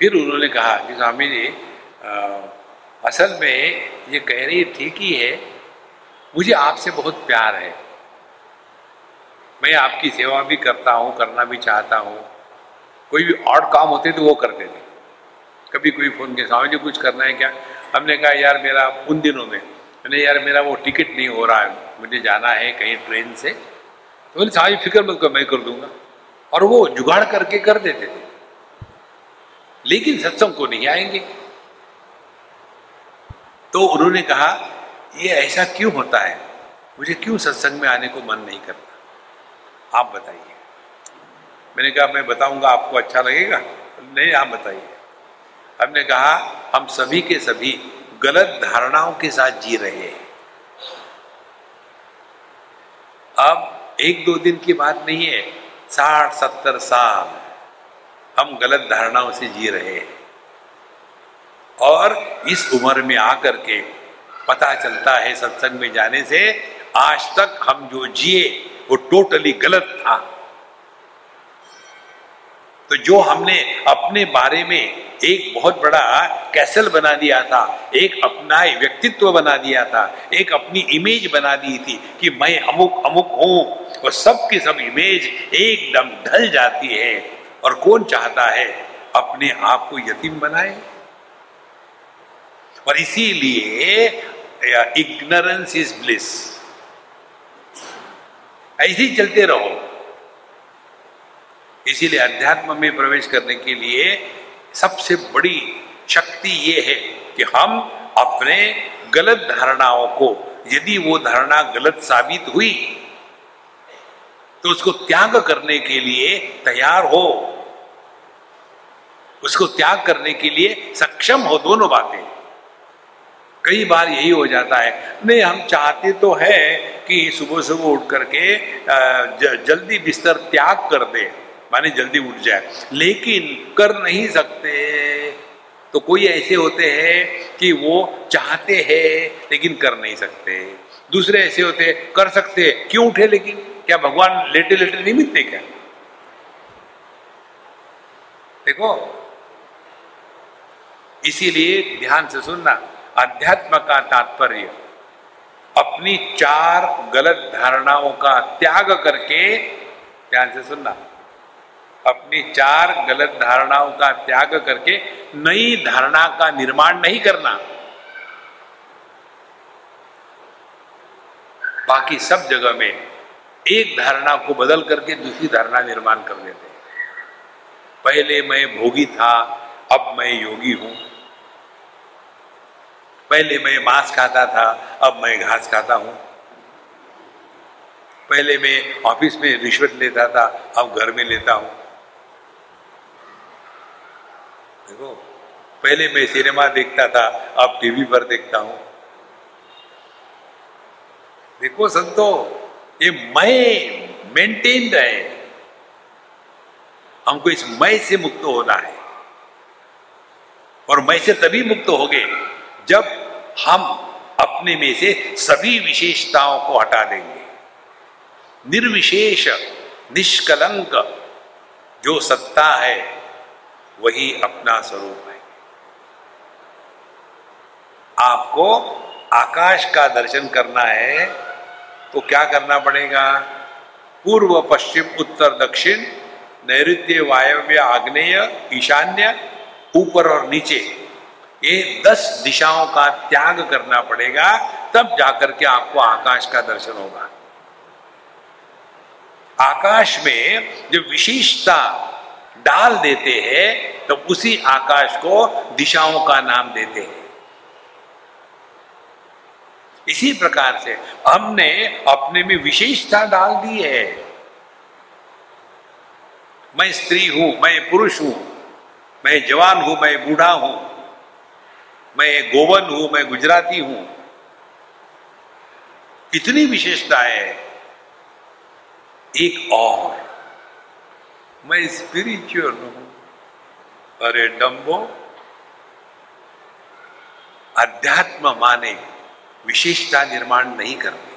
फिर उन्होंने कहा कि स्वामी जी असल में ये कह रही है, ठीक ही है। मुझे आपसे बहुत प्यार है। मैं आपकी सेवा भी करता हूँ, करना भी चाहता हूँ। कोई भी और काम होते तो वो करते थे कभी कोई फ़ोन किया, स्वामी जी, कुछ करना है क्या? हमने कहा, यार, मेरा उन दिनों में मैंने यार, मेरा वो टिकट नहीं हो रहा है। मुझे जाना है कहीं ट्रेन से। तो बोले, साहब फ़िक्र मत कर, मैं कर दूँगा। और वो जुगाड़ करके कर देते थे। लेकिन सत्संग को नहीं आएँगे। तो उन्होंने कहा, ये ऐसा क्यों होता है? मुझे क्यों सत्संग में आने को मन नहीं करता? आप बताइए। मैंने कहा, मैं बताऊँगा, आपको अच्छा लगेगा? नहीं, आप बताइए। हमने कहा, हम सभी के सभी गलत धारणाओं के साथ जी रहे हैं। अब एक दो दिन की बात नहीं है, साठ, सत्तर साल हम गलत धारणाओं से जी रहे हैं। और इस उम्र में आकर के पता चलता है सत्संग में जाने से, आज तक हम जो जिए, वो टोटली गलत था। तो जो हमने अपने बारे में एक बहुत बड़ा कैसल बना दिया था, एक अपना व्यक्तित्व बना दिया था, एक अपनी इमेज बना दी थी कि मैं अमुक अमुक हूँ। और सब की सब इमेज एकदम ढल जाती है। और कौन चाहता है? अपने आप को यतीम बनाए। और इसीलिए इग्नोरेंस इज़ ब्लिस ऐसे ही चलते रहो। इसीलिए अध्यात्म में प्रवेश करने के लिए सबसे बड़ी शक्ति ये है कि हम अपने गलत धारणाओं को, यदि वो धारणा गलत साबित हुई तो उसको त्याग करने के लिए तैयार हो। उसको त्याग करने के लिए सक्षम हो दोनों बातें। कई बार यही हो जाता है, नहीं, हम चाहते तो है कि सुबह सुबह उठ करके जल्दी बिस्तर त्याग कर दे। माने जल्दी उठ जाए। लेकिन कर नहीं सकते तो कोई ऐसे होते हैं कि वो चाहते हैं, लेकिन कर नहीं सकते। दूसरे ऐसे होते, कर सकते, क्यों उठे लेकिन? क्या भगवान लेटे लेटे नहीं मिलते क्या? देखो, इसीलिए ध्यान से सुनना, अध्यात्म का तात्पर्य, अपनी चार गलत धारणाओं का त्याग करके ध्यान से सुनना। अपनी चार गलत धारणाओं का त्याग करके नई धारणा का निर्माण नहीं करना। बाकी सब जगह में एक धारणा को बदल करके दूसरी धारणा निर्माण कर देते पहले मैं भोगी था, अब मैं योगी हूँ। पहले मैं मांस खाता था, अब मैं घास खाता हूँ। पहले मैं ऑफ़िस में रिश्वत लेता था, अब घर में लेता हूँ। देखो। पहले मैं सिनेमा देखता था, अब टीवी पर देखता हूँ। देखो संतो, ये मैं मेंटेन रहे। हमको इस मय से मुक्त होना है। और मय से तभी मुक्त हो गए जब हम अपने में से सभी विशेषताओं को हटा देंगे। निर्विशेष, निष्कलंक जो सत्ता है वही अपना स्वरूप है। आपको आकाश का दर्शन करना है तो क्या करना पड़ेगा? पूर्व, पश्चिम, उत्तर, दक्षिण, नैऋत्य, वायव्य, आग्नेय, ईशान्य, ऊपर और नीचे, ये दस दिशाओं का त्याग करना पड़ेगा, तब जाकर के आपको आकाश का दर्शन होगा। आकाश में जो विशेषता डाल देते हैं तो उसी आकाश को दिशाओं का नाम देते हैं। इसी प्रकार से हमने अपने में विशेषता डाल दी है। मैं स्त्री हूँ, मैं पुरुष हूँ, मैं जवान हूँ, मैं बूढ़ा हूँ, मैं गोवन हूँ, मैं गुजराती हूँ। इतनी विशेषता है एक और मैं स्पिरिचुअल हूँ। अरे डम्बो अध्यात्म माने विशेषता निर्माण नहीं करनी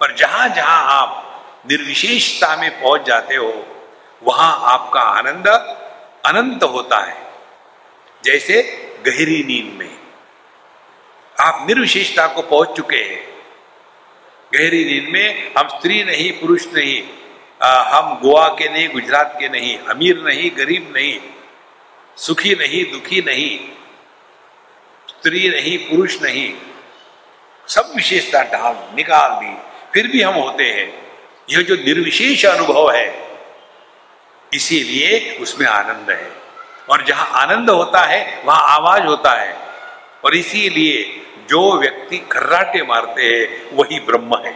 पर जहाँ जहाँ आप निर्विशेषता में पहुँच जाते हो, वहाँ आपका आनंद अनंत होता है। जैसे गहरी नींद में। आप निर्विशेषता को पहुँच चुके हैं। गहरी नींद में हम स्त्री नहीं पुरुष नहीं आ, हम गोवा के नहीं गुजरात के नहीं अमीर नहीं गरीब नहीं सुखी नहीं दुखी नहीं स्त्री नहीं पुरुष नहीं सब विशेषता डाल निकाल दी फिर भी हम होते हैं। यह जो निर्विशेष अनुभव है इसीलिए उसमें आनंद है। और जहाँ आनंद होता है वहाँ आवाज़ होता है। और इसीलिए जो व्यक्ति खर्राटे मारते हैं, वही ब्रह्म है।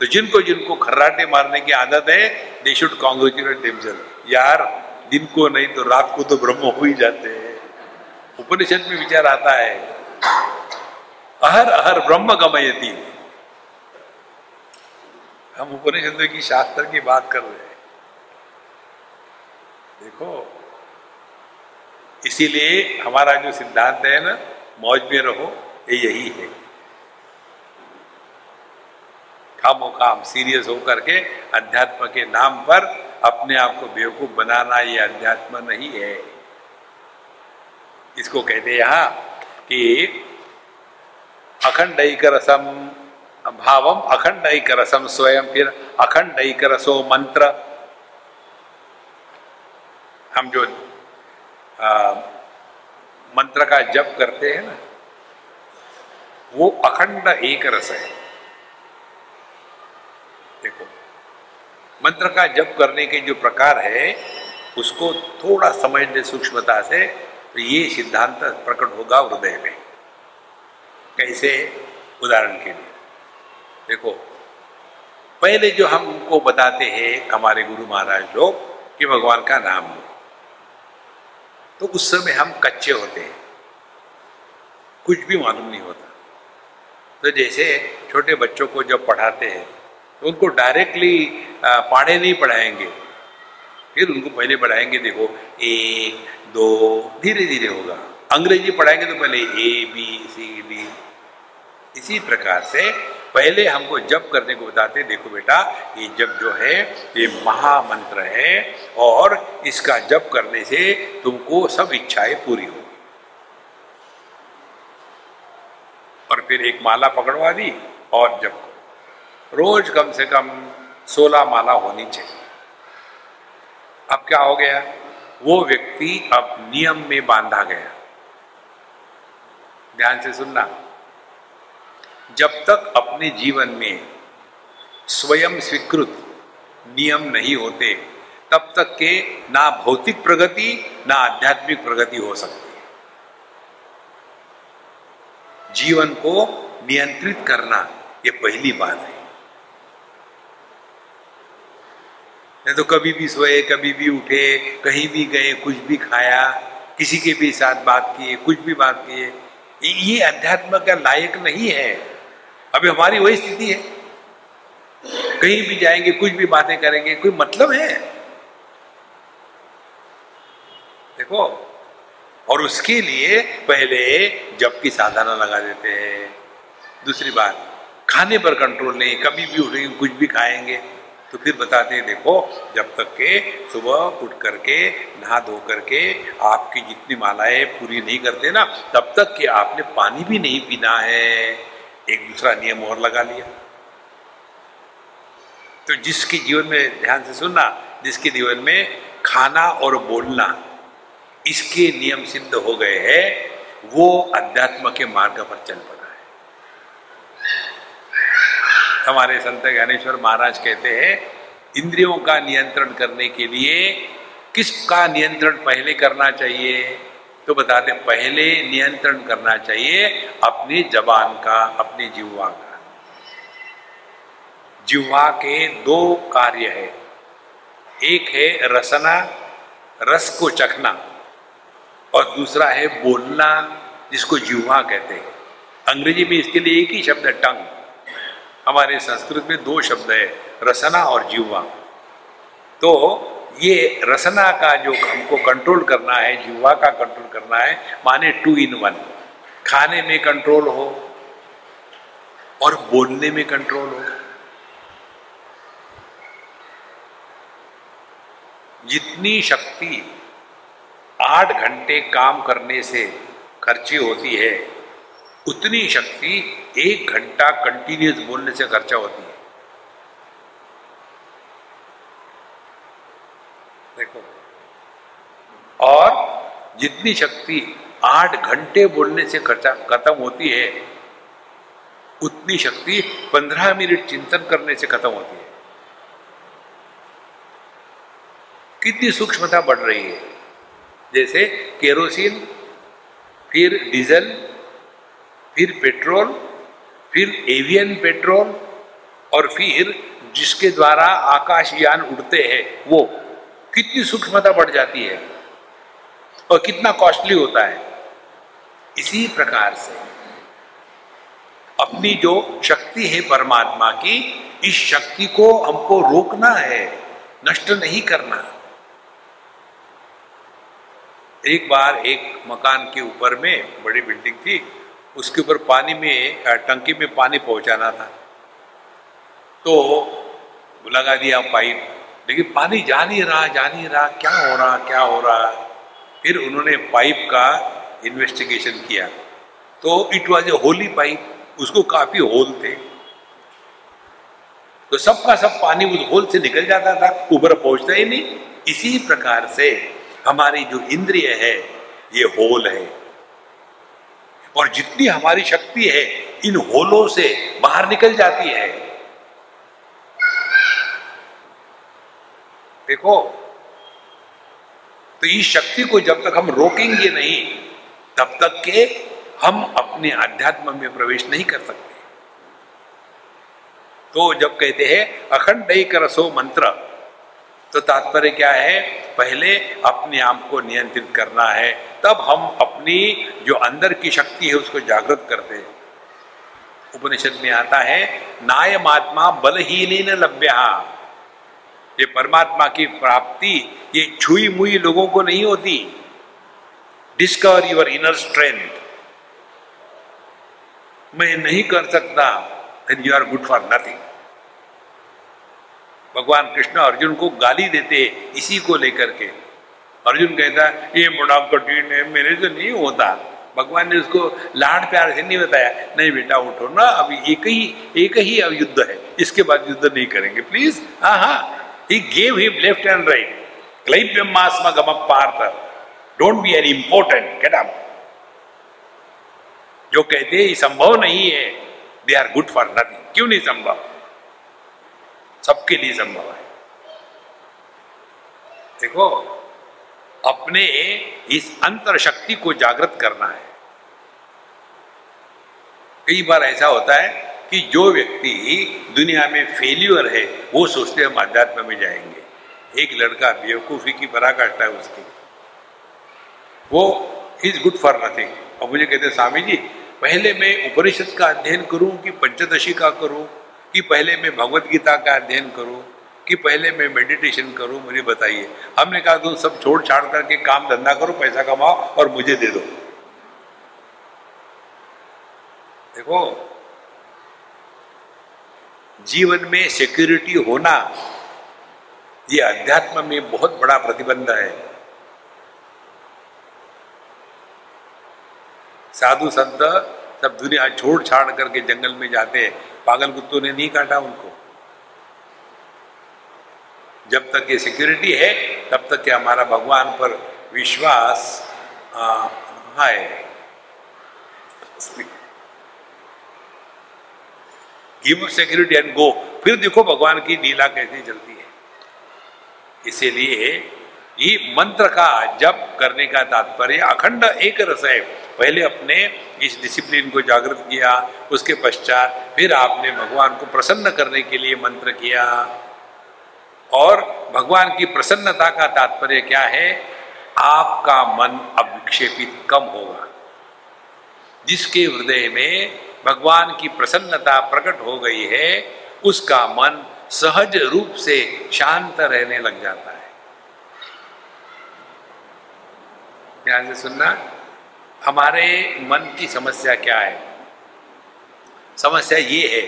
तो जिनको जिनको खर्राटे मारने की आदत है दे शुड कॉन्ग्रेचुलेट दिमसेल्फ यार, दिन को नहीं तो रात को तो ब्रह्म हो ही जाते हैं। उपनिषद में विचार आता है, अहर अहर ब्रह्म गमयती। हम उपनिषद की शास्त्र की बात कर रहे हैं। देखो इसीलिए हमारा जो सिद्धांत है ना, मौज में रहो, ये यही है। खामो खाम सीरियस होकर के अध्यात्म के नाम पर अपने आप को बेवकूफ़ बनाना ये अध्यात्म नहीं है। इसको कहते यहाँ कि अखंड रसम भावम अखंड रसम स्वयं फिर अखंड रसो मंत्र। हम जो आ, मंत्र का जप करते हैं ना वो अखंड एक रस है। देखो मंत्र का जप करने के जो प्रकार है उसको थोड़ा समझ ले सूक्ष्मता से तो ये सिद्धांत प्रकट होगा हृदय में। कैसे? उदाहरण के लिए। देखो पहले जो हमको बताते हैं हमारे गुरु महाराज लोग कि भगवान का नाम लो। तो उस समय हम कच्चे होते हैं। कुछ भी मालूम नहीं होता। तो जैसे छोटे बच्चों को जब पढ़ाते हैं तो उनको डायरेक्टली पाड़े नहीं पढ़ाएँगे। फिर उनको पहले पढ़ाएँगे, देखो, एक, दो धीरे धीरे होगा। अंग्रेज़ी पढ़ाएँगे तो पहले ए, बी, सी, डी। इसी प्रकार से पहले हमको जप करने को बताते देखो बेटा, ये जप जो है, ये महामंत्र है और इसका जप करने से तुमको सब इच्छाएँ पूरी होगी। और फिर एक माला पकड़वा दी और जप करो। रोज कम से कम सोलह माला होनी चाहिए। अब क्या हो गया? वो व्यक्ति अब नियम में बांधा गया। ध्यान से सुनना। जब तक अपने जीवन में स्वयं स्वीकृत नियम नहीं होते, तब तक के ना भौतिक प्रगति, ना आध्यात्मिक प्रगति हो सकती है। जीवन को नियंत्रित करना ये पहली बात है। नहीं तो कभी भी सोए, कभी भी उठे, कहीं भी गए, कुछ भी खाया, किसी के भी साथ बात किए, कुछ भी बात किए, ये अध्यात्म का लायक नहीं है। अभी हमारी वही स्थिति है। कहीं भी जाएँगे, कुछ भी बातें करेंगे, कोई मतलब है? देखो, और उसके लिए पहले जब की साधना लगा देते हैं। दूसरी बात, खाने पर कंट्रोल नहीं, कभी भी उठेंगे, कुछ भी खाएँगे तो फिर बताते हैं, देखो, जब तक के सुबह उठ करके, नहा धो करके आपकी जितनी मालाएँ पूरी नहीं करते ना, तब तक कि आपने पानी भी नहीं पीना है। एक दूसरा नियम और लगा लिया। तो जिसके जीवन में ध्यान से सुनना, जिसके जीवन में खाना और बोलना इसके नियम सिद्ध हो गए हैं, वो अध्यात्म के मार्ग पर चल पड़ा है। हमारे संत ज्ञानेश्वर महाराज कहते हैं, इंद्रियों का नियंत्रण करने के लिए किसका नियंत्रण पहले करना चाहिए? तो बताते पहले नियंत्रण करना चाहिए अपनी जबान का, अपनी जिह्वा का। जिह्वा के दो कार्य है। एक है रसना, रस को चखना, और दूसरा है बोलना, जिसको जिह्वा कहते हैं। अंग्रेज़ी में इसके लिए एक ही शब्द है, टंग। हमारे संस्कृत में दो शब्द है, रसना और जीवा तो ये रसना का जो हमको कंट्रोल करना है जीवा का कंट्रोल करना है, माने टू इन वन खाने में कंट्रोल हो और बोलने में कंट्रोल हो। जितनी शक्ति आठ घंटे काम करने से खर्ची होती है, उतनी शक्ति एक घंटा कंटिन्यूस बोलने से खर्चा होती है देखो और जितनी शक्ति आठ घंटे बोलने से खत्म होती है, उतनी शक्ति पंद्रह मिनट चिंतन करने से खत्म होती है। कितनी सूक्ष्मता बढ़ रही है? जैसे केरोसिन, फिर डीजल, फिर पेट्रोल, फिर एवियन पेट्रोल, और फिर जिसके द्वारा आकाशयान उड़ते हैं, वो कितनी सूक्ष्मता बढ़ जाती है? और कितना कॉस्टली होता है। इसी प्रकार से अपनी जो शक्ति है परमात्मा की, इस शक्ति को हमको रोकना है, नष्ट नहीं करना। एक बार एक मकान के ऊपर में, बड़ी बिल्डिंग थी, उसके ऊपर पानी में टंकी में पानी पहुंचाना था। तो लगा दिया पाइप, लेकिन पानी जा नहीं रहा, जा नहीं रहा, क्या हो रहा, क्या हो रहा? फिर उन्होंने पाइप का इन्वेस्टिगेशन किया। तो it was a hollow pipe उसको काफ़ी होल थे। तो सबका सब पानी उस होल से निकल जाता था, ऊपर पहुँचता ही नहीं। इसी प्रकार से हमारी जो इंद्रिय है, ये होल है। और जितनी हमारी शक्ति है, इन होलों से बाहर निकल जाती है। देखो तो इस शक्ति को जब तक हम रोकेंगे नहीं, तब तक के हम अपने अध्यात्म में प्रवेश नहीं कर सकते। तो जब कहते हैं अखंड रसो मंत्र तो तात्पर्य क्या है? पहले अपने आप को नियंत्रित करना है, तब हम अपनी जो अंदर की शक्ति है उसको जागृत करते हैं। उपनिषद में आता है, नायमात्मा बलहीन लभ्य। ये परमात्मा की प्राप्ति, ये छुई मुई लोगों को नहीं होती। डिस्कवर योर इनर स्ट्रेंथ मैं नहीं कर सकता then you are good for nothing भगवान कृष्ण अर्जुन को गाली देते इसी को लेकर के। अर्जुन कहता, ये बड़ा कठिन है, मेरे से नहीं होता। भगवान ने उसको, लाड प्यार से नहीं बताया। नहीं बेटा, उठो ना, अभी एक ही एक ही अब युद्ध है, इसके बाद युद्ध नहीं करेंगे प्लीज़ हाँ हाँ gave him left and right clap him मास्म gum Parth don't be an important get up जो कहते हैं संभव नहीं है। They are good for nothing क्यों नहीं संभव? सबके लिए संभव है। देखो, अपने इस अंतर शक्ति को जागृत करना है। कई बार ऐसा होता है कि जो व्यक्ति दुनिया में फेल्यूर है, वो सोचते हम अध्यात्म में जाएँगे। एक लड़का बेवकूफ़ी की पराकाष्ठा है उसकी। वो इज़ गुड फॉर नथिंग और मुझे कहते स्वामी जी, पहले मैं उपनिषद का अध्ययन करूँ कि पंचदशी का करूँ? कि पहले मैं भगवत गीता का अध्ययन करूँ? कि पहले मैं मेडिटेशन करूँ? मुझे बताइए। हमने कहा, तुम सब छोड़ छाड़ करके काम धंधा करो, पैसा कमाओ और मुझे दे दो। देखो जीवन में सिक्योरिटी होना, ये अध्यात्म में बहुत बड़ा प्रतिबंध है। साधु संत सब दुनिया छोड़ छाड़ करके जंगल में जाते हैं। पागल कुत्तों ने नहीं काटा उनको। जब तक ये सिक्योरिटी है, तब तक ये हमारा भगवान पर विश्वास है। गिव सिक्योरिटी एंड गो फिर देखो भगवान की लीला कैसे चलती है। इसीलिए ये मंत्र का जप करने का तात्पर्य अखंड एक रस है। पहले अपने इस डिसिप्लिन को जागृत किया, उसके पश्चात फिर आपने भगवान को प्रसन्न करने के लिए मंत्र किया। और भगवान की प्रसन्नता का तात्पर्य क्या है? आपका मन अब कम होगा। जिसके हृदय में भगवान की प्रसन्नता प्रकट हो गई है, उसका मन सहज रूप से शांत रहने लग जाता है। ध्यान से सुनना, हमारे मन की समस्या क्या है? समस्या ये है,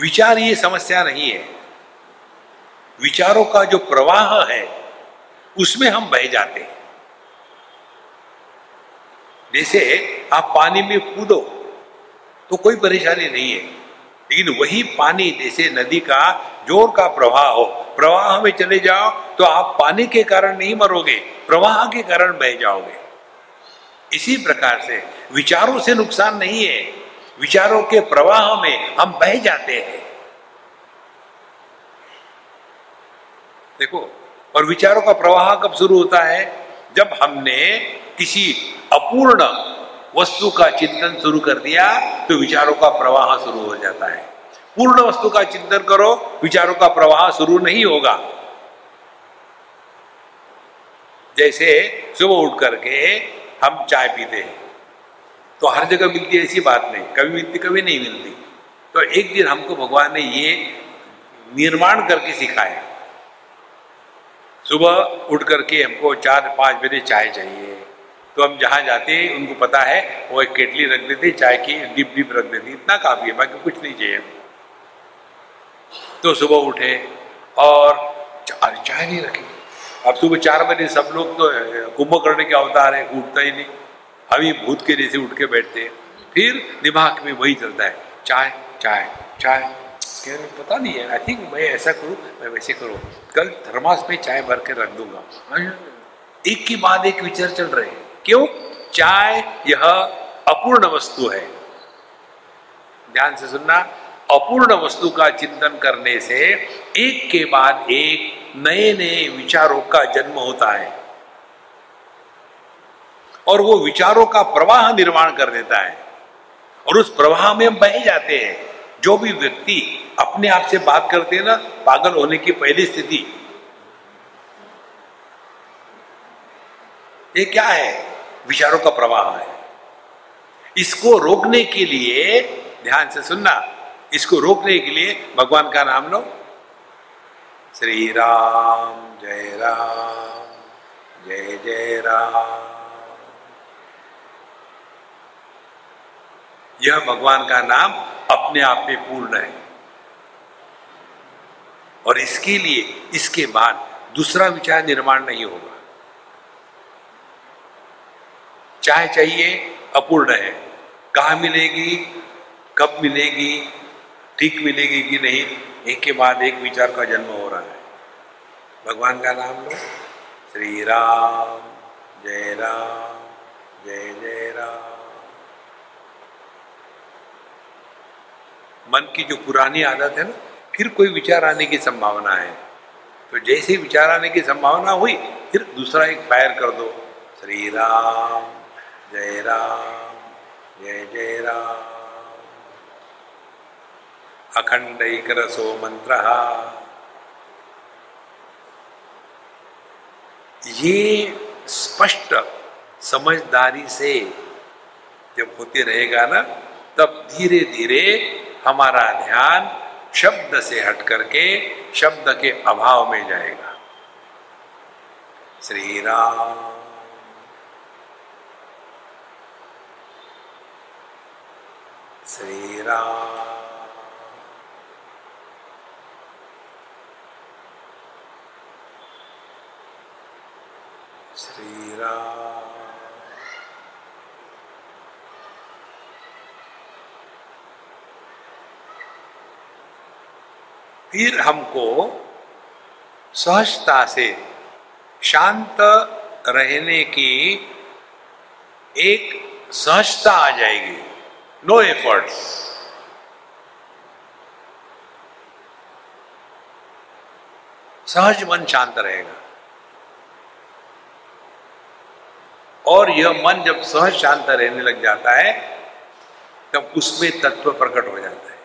विचार ये समस्या नहीं है। विचारों का जो प्रवाह है, उसमें हम बह जाते हैं। जैसे आप पानी में कूदो तो कोई परेशानी नहीं है। लेकिन वही पानी जैसे नदी का ज़ोर का प्रवाह हो, प्रवाह में चले जाओ तो आप पानी के कारण नहीं मरोगे, प्रवाह के कारण बह जाओगे। इसी प्रकार से विचारों से नुकसान नहीं है। विचारों के प्रवाह में हम बह जाते हैं। देखो, और विचारों का प्रवाह कब शुरू होता है? जब हमने किसी अपूर्ण वस्तु का चिंतन शुरू कर दिया तो विचारों का प्रवाह शुरू हो जाता है। पूर्ण वस्तु का चिंतन करो, विचारों का प्रवाह शुरू नहीं होगा। जैसे सुबह उठ करके हम चाय पीते हैं तो हर जगह मिलती ऐसी बात नहीं, कभी मिलती, कभी नहीं मिलती। तो एक दिन हमको भगवान ने ये निर्माण करके सिखाया। सुबह उठ करके हमको चार, पाँच बजे चाय चाहिए। तो हम जहाँ जाते हैं, उनको पता है, वो एक केटली रख देते चाय की डिप डिप रख देती इतना काफ़ी है, बाकी कुछ नहीं चाहिए। तो सुबह उठे और चाय नहीं रखी। अब सुबह चार बजे सब लोग तो कुंभकर्ण के अवतार है, उठता ही नहीं। हम ही भूत के जैसे उठ के बैठते हैं। फिर दिमाग में वही चलता है, चाय चाय चाय। पता नहीं है आई थिंक मैं ऐसा करूँ, मैं वैसे करूँ। कल थर्मास में चाय भर के रख दूँगा। एक की बाद एक विचार चल रहे हैं। क्यों? चाय यह अपूर्ण वस्तु है। ध्यान से सुनना, अपूर्ण वस्तु का चिंतन करने से एक के बाद एक नए नए विचारों का जन्म होता है। और वो विचारों का प्रवाह निर्माण कर देता है। और उस प्रवाह में बह जाते हैं। जो भी व्यक्ति अपने आप से बात करते हैं ना, पागल होने की पहली स्थिति ये क्या है? विचारों का प्रवाह है। इसको रोकने के लिए, ध्यान से सुनना, इसको रोकने के लिए भगवान का नाम लो। श्री राम, जय राम, जय जय राम। यह भगवान का नाम अपने आप में पूर्ण है। और इसके लिए, इसके बाद दूसरा विचार निर्माण नहीं होगा। चाय चाहिए, अपूर्ण है। कहा मिलेगी, कब मिलेगी, ठीक मिलेगी कि नहीं, एक के बाद एक विचार का जन्म हो रहा है। भगवान का नाम लो। श्री राम, जय राम, जय जय राम। मन की जो पुरानी आदत है ना, फिर कोई विचार आने की संभावना है। तो जैसे विचार आने की संभावना हुई, फिर दूसरा एक फायर कर दो। श्री राम। जय राम, जय जय राम। अखंड रसो मंत्र ये स्पष्ट समझदारी से जब होते रहेगा ना, तब धीरे धीरे हमारा ध्यान शब्द से हट करके शब्द के अभाव में जाएगा। श्री राम श्री राम श्री राम फिर हमको सहजता से शांत रहने की एक सहजता आ जाएगी। नो एफर्ट्स सहज मन शांत रहेगा। और यह मन जब सहज शांत रहने लग जाता है, तब उसमें तत्व प्रकट हो जाता है।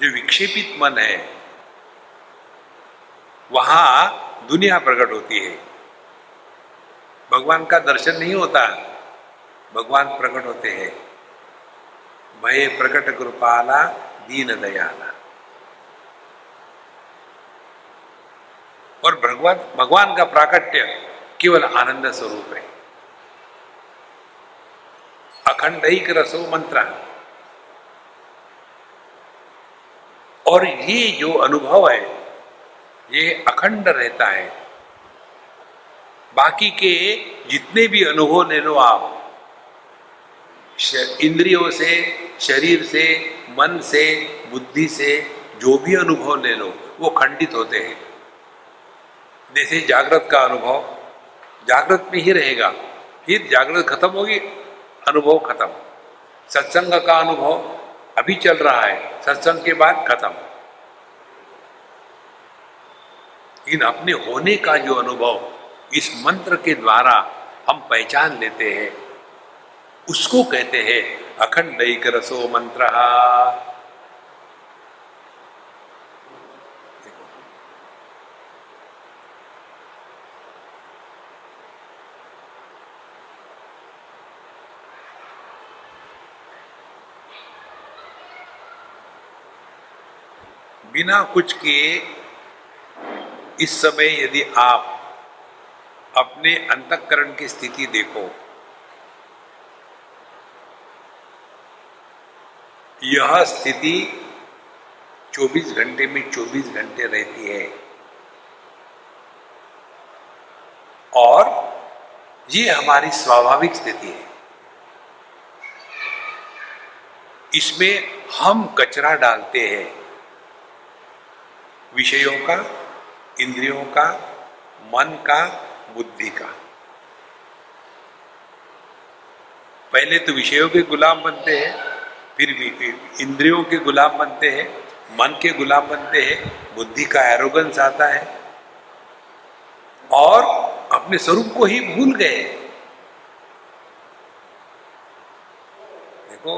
जो विक्षेपित मन है, वहाँ दुनिया प्रकट होती है। भगवान का दर्शन नहीं होता। भगवान प्रकट होते हैं। भय प्रकट कृपाला, दीन दयाला। और भगवान भगवान का प्राकट्य केवल आनंद स्वरूप है। अखंड ही रसो मंत्र और ये जो अनुभव है, ये अखंड रहता है। बाकी के जितने भी अनुभव ले लो आप इंद्रियों से, शरीर से, मन से, बुद्धि से, जो भी अनुभव ले लो, वो खंडित होते हैं। जैसे जागृत का अनुभव, जागृत में ही रहेगा, फिर जागृत खत्म होगी, अनुभव खत्म। सत्संग का अनुभव अभी चल रहा है, सत्संग के बाद खत्म। लेकिन अपने होने का जो अनुभव, इस मंत्र के द्वारा हम पहचान लेते हैं उसको कहते हैं अखंड रसो मंत्र बिना कुछ किए, इस समय यदि आप अपने अंतकरण की स्थिति देखो यह स्थिति 24 घंटे में 24 घंटे रहती है। और ये हमारी स्वाभाविक स्थिति है। इसमें हम कचरा डालते हैं। विषयों का, इंद्रियों का, मन का, बुद्धि का। पहले तो विषयों के गुलाम बनते हैं। फिर भी इंद्रियों के गुलाम बनते हैं, मन के गुलाम बनते हैं, बुद्धि का एरोगेंस आता है। और अपने स्वरूप को ही भूल गए देखो,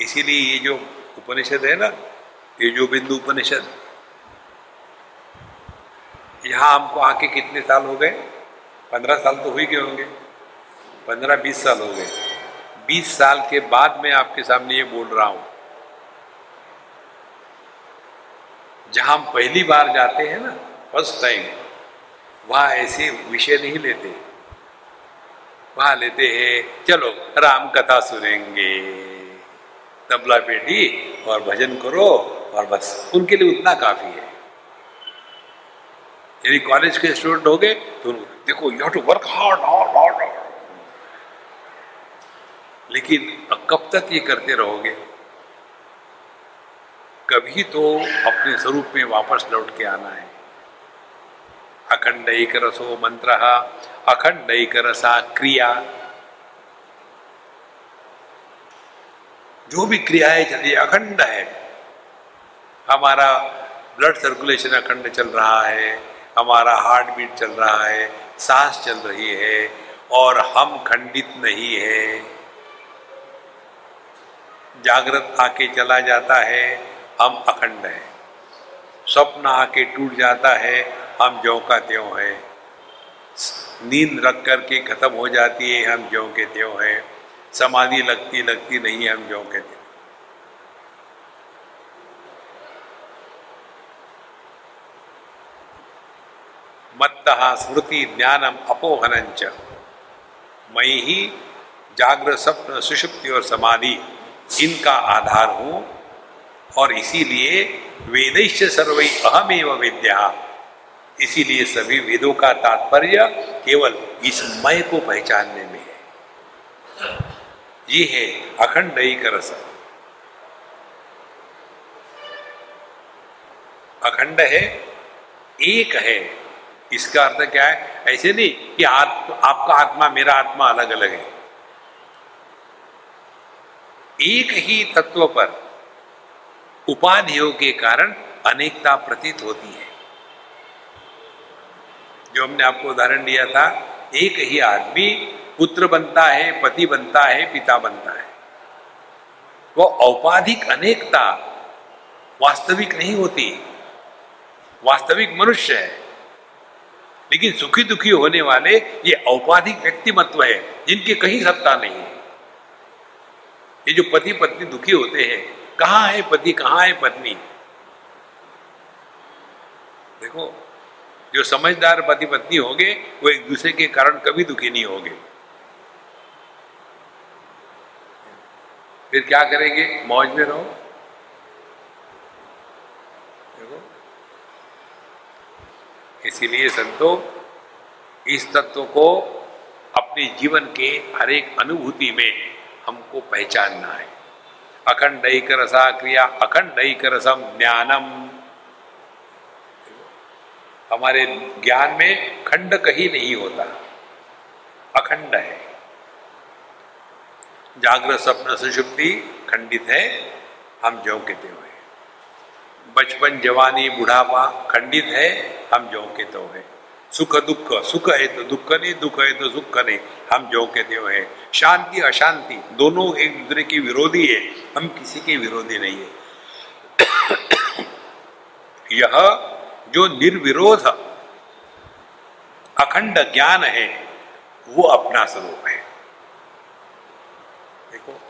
इसीलिए ये जो उपनिषद है ना, ये जो बिंदु उपनिषद, यहाँ हमको आके कितने साल हो गए? पंद्रह साल तो हुई गए होंगे। पंद्रह, बीस साल हो गए। बीस साल के बाद मैं आपके सामने ये बोल रहा हूँ। जहाँ हम पहली बार जाते हैं ना फ़र्स्ट टाइम वहाँ ऐसे विषय नहीं लेते। वहाँ लेते हैं, चलो राम कथा सुनेंगे। तबला पेटी और भजन करो और बस। उनके लिए उतना काफ़ी है। यदि कॉलेज के स्टूडेंट हो गए तो देखो you have to work hard hard लेकिन कब तक ये करते रहोगे? कभी तो अपने स्वरूप में वापस लौट के आना है। अखंड एक रसो मंत्र अखंड एक रसा क्रिया। जो भी क्रियाएँ चल रही अखंड है, हमारा ब्लड सर्कुलेशन अखंड चल रहा है, हमारा हार्ट बीट चल रहा है, सांस चल रही है, और हम खंडित नहीं है। जागृत आके चला जाता है, हम अखंड है। स्वप्न आके टूट जाता है, हम ज्यो का त्यों है। नींद रख करके खत्म हो जाती है, हम ज्यो के त्यों है। समाधि लगती लगती नहीं हम ज्यो के त्यों। मत्त स्मृति ज्ञानम अपोहनंच मई ही जागृत स्वप्न सुषुप्ति और समाधि। इनका आधार हूँ और इसीलिए वेदैश्च सर्व अहमेव विद्या। इसीलिए सभी वेदों का तात्पर्य केवल इस मय को पहचानने में है। ये है अखंड एक रस। अखंड है एक है। इसका अर्थ क्या है? ऐसे नहीं कि आत्म, आपका आत्मा मेरा आत्मा अलग अलग है। एक ही तत्व पर उपाधियों के कारण अनेकता प्रतीत होती है। जो हमने आपको उदाहरण दिया था, एक ही आदमी पुत्र बनता है, पति बनता है, पिता बनता है। वो औपाधिक अनेकता वास्तविक नहीं होती, वास्तविक मनुष्य है। लेकिन सुखी दुखी होने वाले ये औपाधिक व्यक्तिमत्व है, जिनकी कहीं सत्ता नहीं है। ये जो पति पत्नी दुखी होते हैं, कहाँ है पति, कहाँ है पत्नी? देखो, जो समझदार पति पत्नी होंगे, वो एक दूसरे के कारण कभी दुखी नहीं होंगे। फिर क्या करेंगे? मौज में रहो। देखो। इसीलिए संतो, इस तत्व को अपने जीवन के हर एक अनुभूति में हमको पहचानना है। अखंड रसा क्रिया, अखंड रसम ज्ञानम। हमारे ज्ञान में खंड कहीं नहीं होता। अखंड है। जागृत स्वप्न सुषुप्ति खंडित है। हम के त्यों है। बचपन जवानी बुढ़ापा खंडित है। हम के तो है। सुख दुख, सुख है तो दुख नहीं, दुख है तो सुख नहीं। हम जो के त्यों है, शांति, अशांति, दोनों एक दूसरे के विरोधी है। हम किसी के विरोधी नहीं है। यह जो निर्विरोध अखंड ज्ञान है, वो अपना स्वरूप है। देखो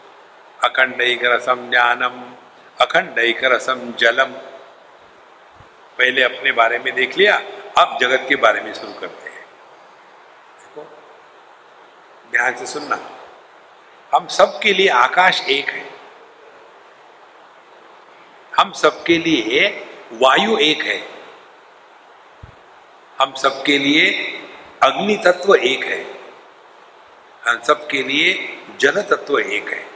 अखंड एक रसम ज्ञानम अखंड एक रसम जलम पहले अपने बारे में देख लिया अब जगत के बारे में शुरू करते हैं। देखो, ध्यान से सुनना। हम सबके लिए आकाश एक है। हम सबके लिए वायु एक है। हम सबके लिए अग्नि तत्व एक है। हम सबके लिए जल तत्व एक है।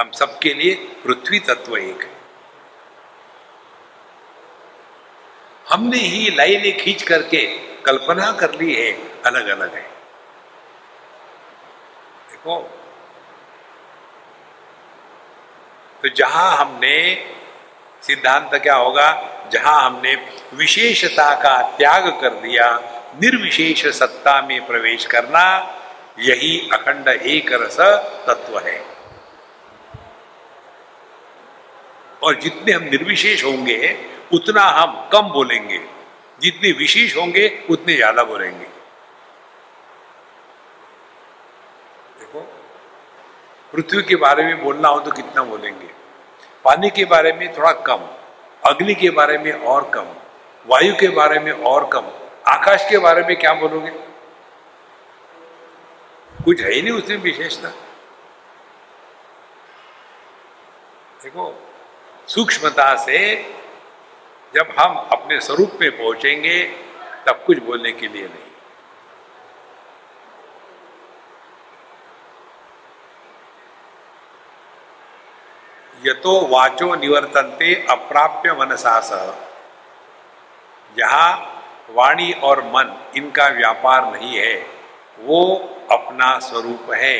हम सबके लिए पृथ्वी तत्व एक है। हमने ही लाइनें खींच करके कल्पना कर ली है अलग अलग है। देखो। तो जहाँ हमने, सिद्धांत क्या होगा? जहाँ हमने विशेषता का त्याग कर दिया, निर्विशेष सत्ता में प्रवेश करना, यही अखंड एक रस तत्व है। और जितने हम निर्विशेष होंगे उतना हम कम बोलेंगे। जितने विशेष होंगे, उतने ज़्यादा बोलेंगे। देखो, पृथ्वी के बारे में बोलना हो तो कितना बोलेंगे? पानी के बारे में थोड़ा कम, अग्नि के बारे में और कम, वायु के बारे में और कम, आकाश के बारे में क्या बोलोगे? कुछ है ही नहीं उसमें विशेषता। देखो, सूक्ष्मता से जब हम अपने स्वरूप में पहुँचेंगे, तब कुछ बोलने के लिए नहीं। यतो वाचो निवर्तनते अप्राप्य मनसास जहाँ वाणी और मन इनका व्यापार नहीं है, वो अपना स्वरूप है।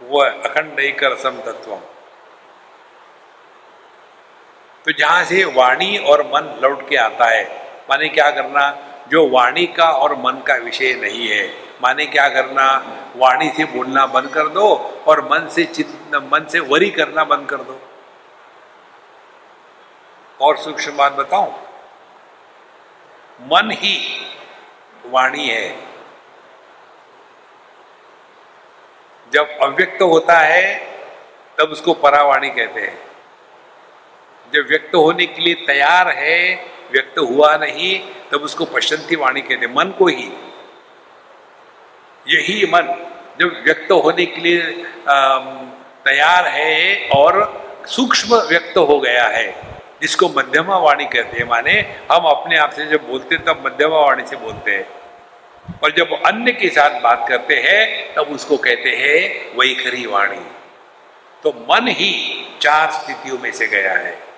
वह अखंड एक रसम तत्व तो जहाँ से वाणी और मन लौट के आता है, माने क्या करना, जो वाणी का और मन का विषय नहीं है, माने क्या करना, वाणी से बोलना बंद कर दो और मन से चित, मन से वरी करना बंद कर दो। और सूक्ष्म बात बताऊँ, मन ही वाणी है। जब अव्यक्त होता है, तब उसको परावाणी कहते हैं। जब व्यक्त होने के लिए तैयार है, व्यक्त हुआ नहीं, तब उसको पश्चंती वाणी कहते मन को ही। यही मन, जब व्यक्त होने के लिए तैयार है और सूक्ष्म व्यक्त हो गया है, जिसको मध्यमा वाणी कहते हैं, माने हम अपने आप से जब बोलते तब मध्यमा वाणी से बोलते हैं। और जब अन्य के साथ बात करते हैं, तब उसको कहते हैं, वैखरी वाणी। तो मन ही चार स्थितियों में से गया है।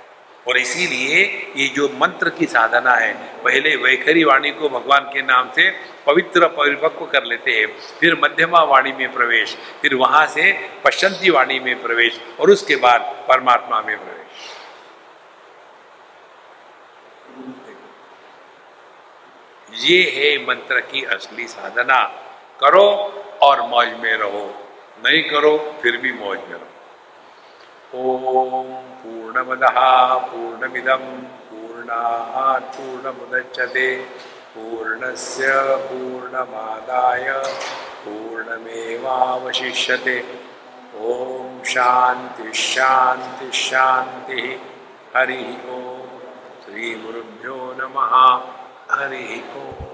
और इसीलिए ये जो मंत्र की साधना है, पहले वैखरी वाणी को भगवान के नाम से पवित्र परिपक्व कर लेते हैं, फिर मध्यमा वाणी में प्रवेश, फिर वहाँ से पश्चंती वाणी में प्रवेश और उसके बाद परमात्मा में प्रवेश। ये है मंत्र की असली साधना। करो और मौज में रहो, नहीं करो, फिर भी मौज में रहो। ओम पूर्णमदः पूर्णमिदं पूर्णात् पूर्णमुदच्यते पूर्णस्य पूर्णमादाय पूर्णमेवावशिष्यते। ॐ शान्तिः हरिः ॐ श्रीगुरुभ्यो नमः। हरिः ओम्।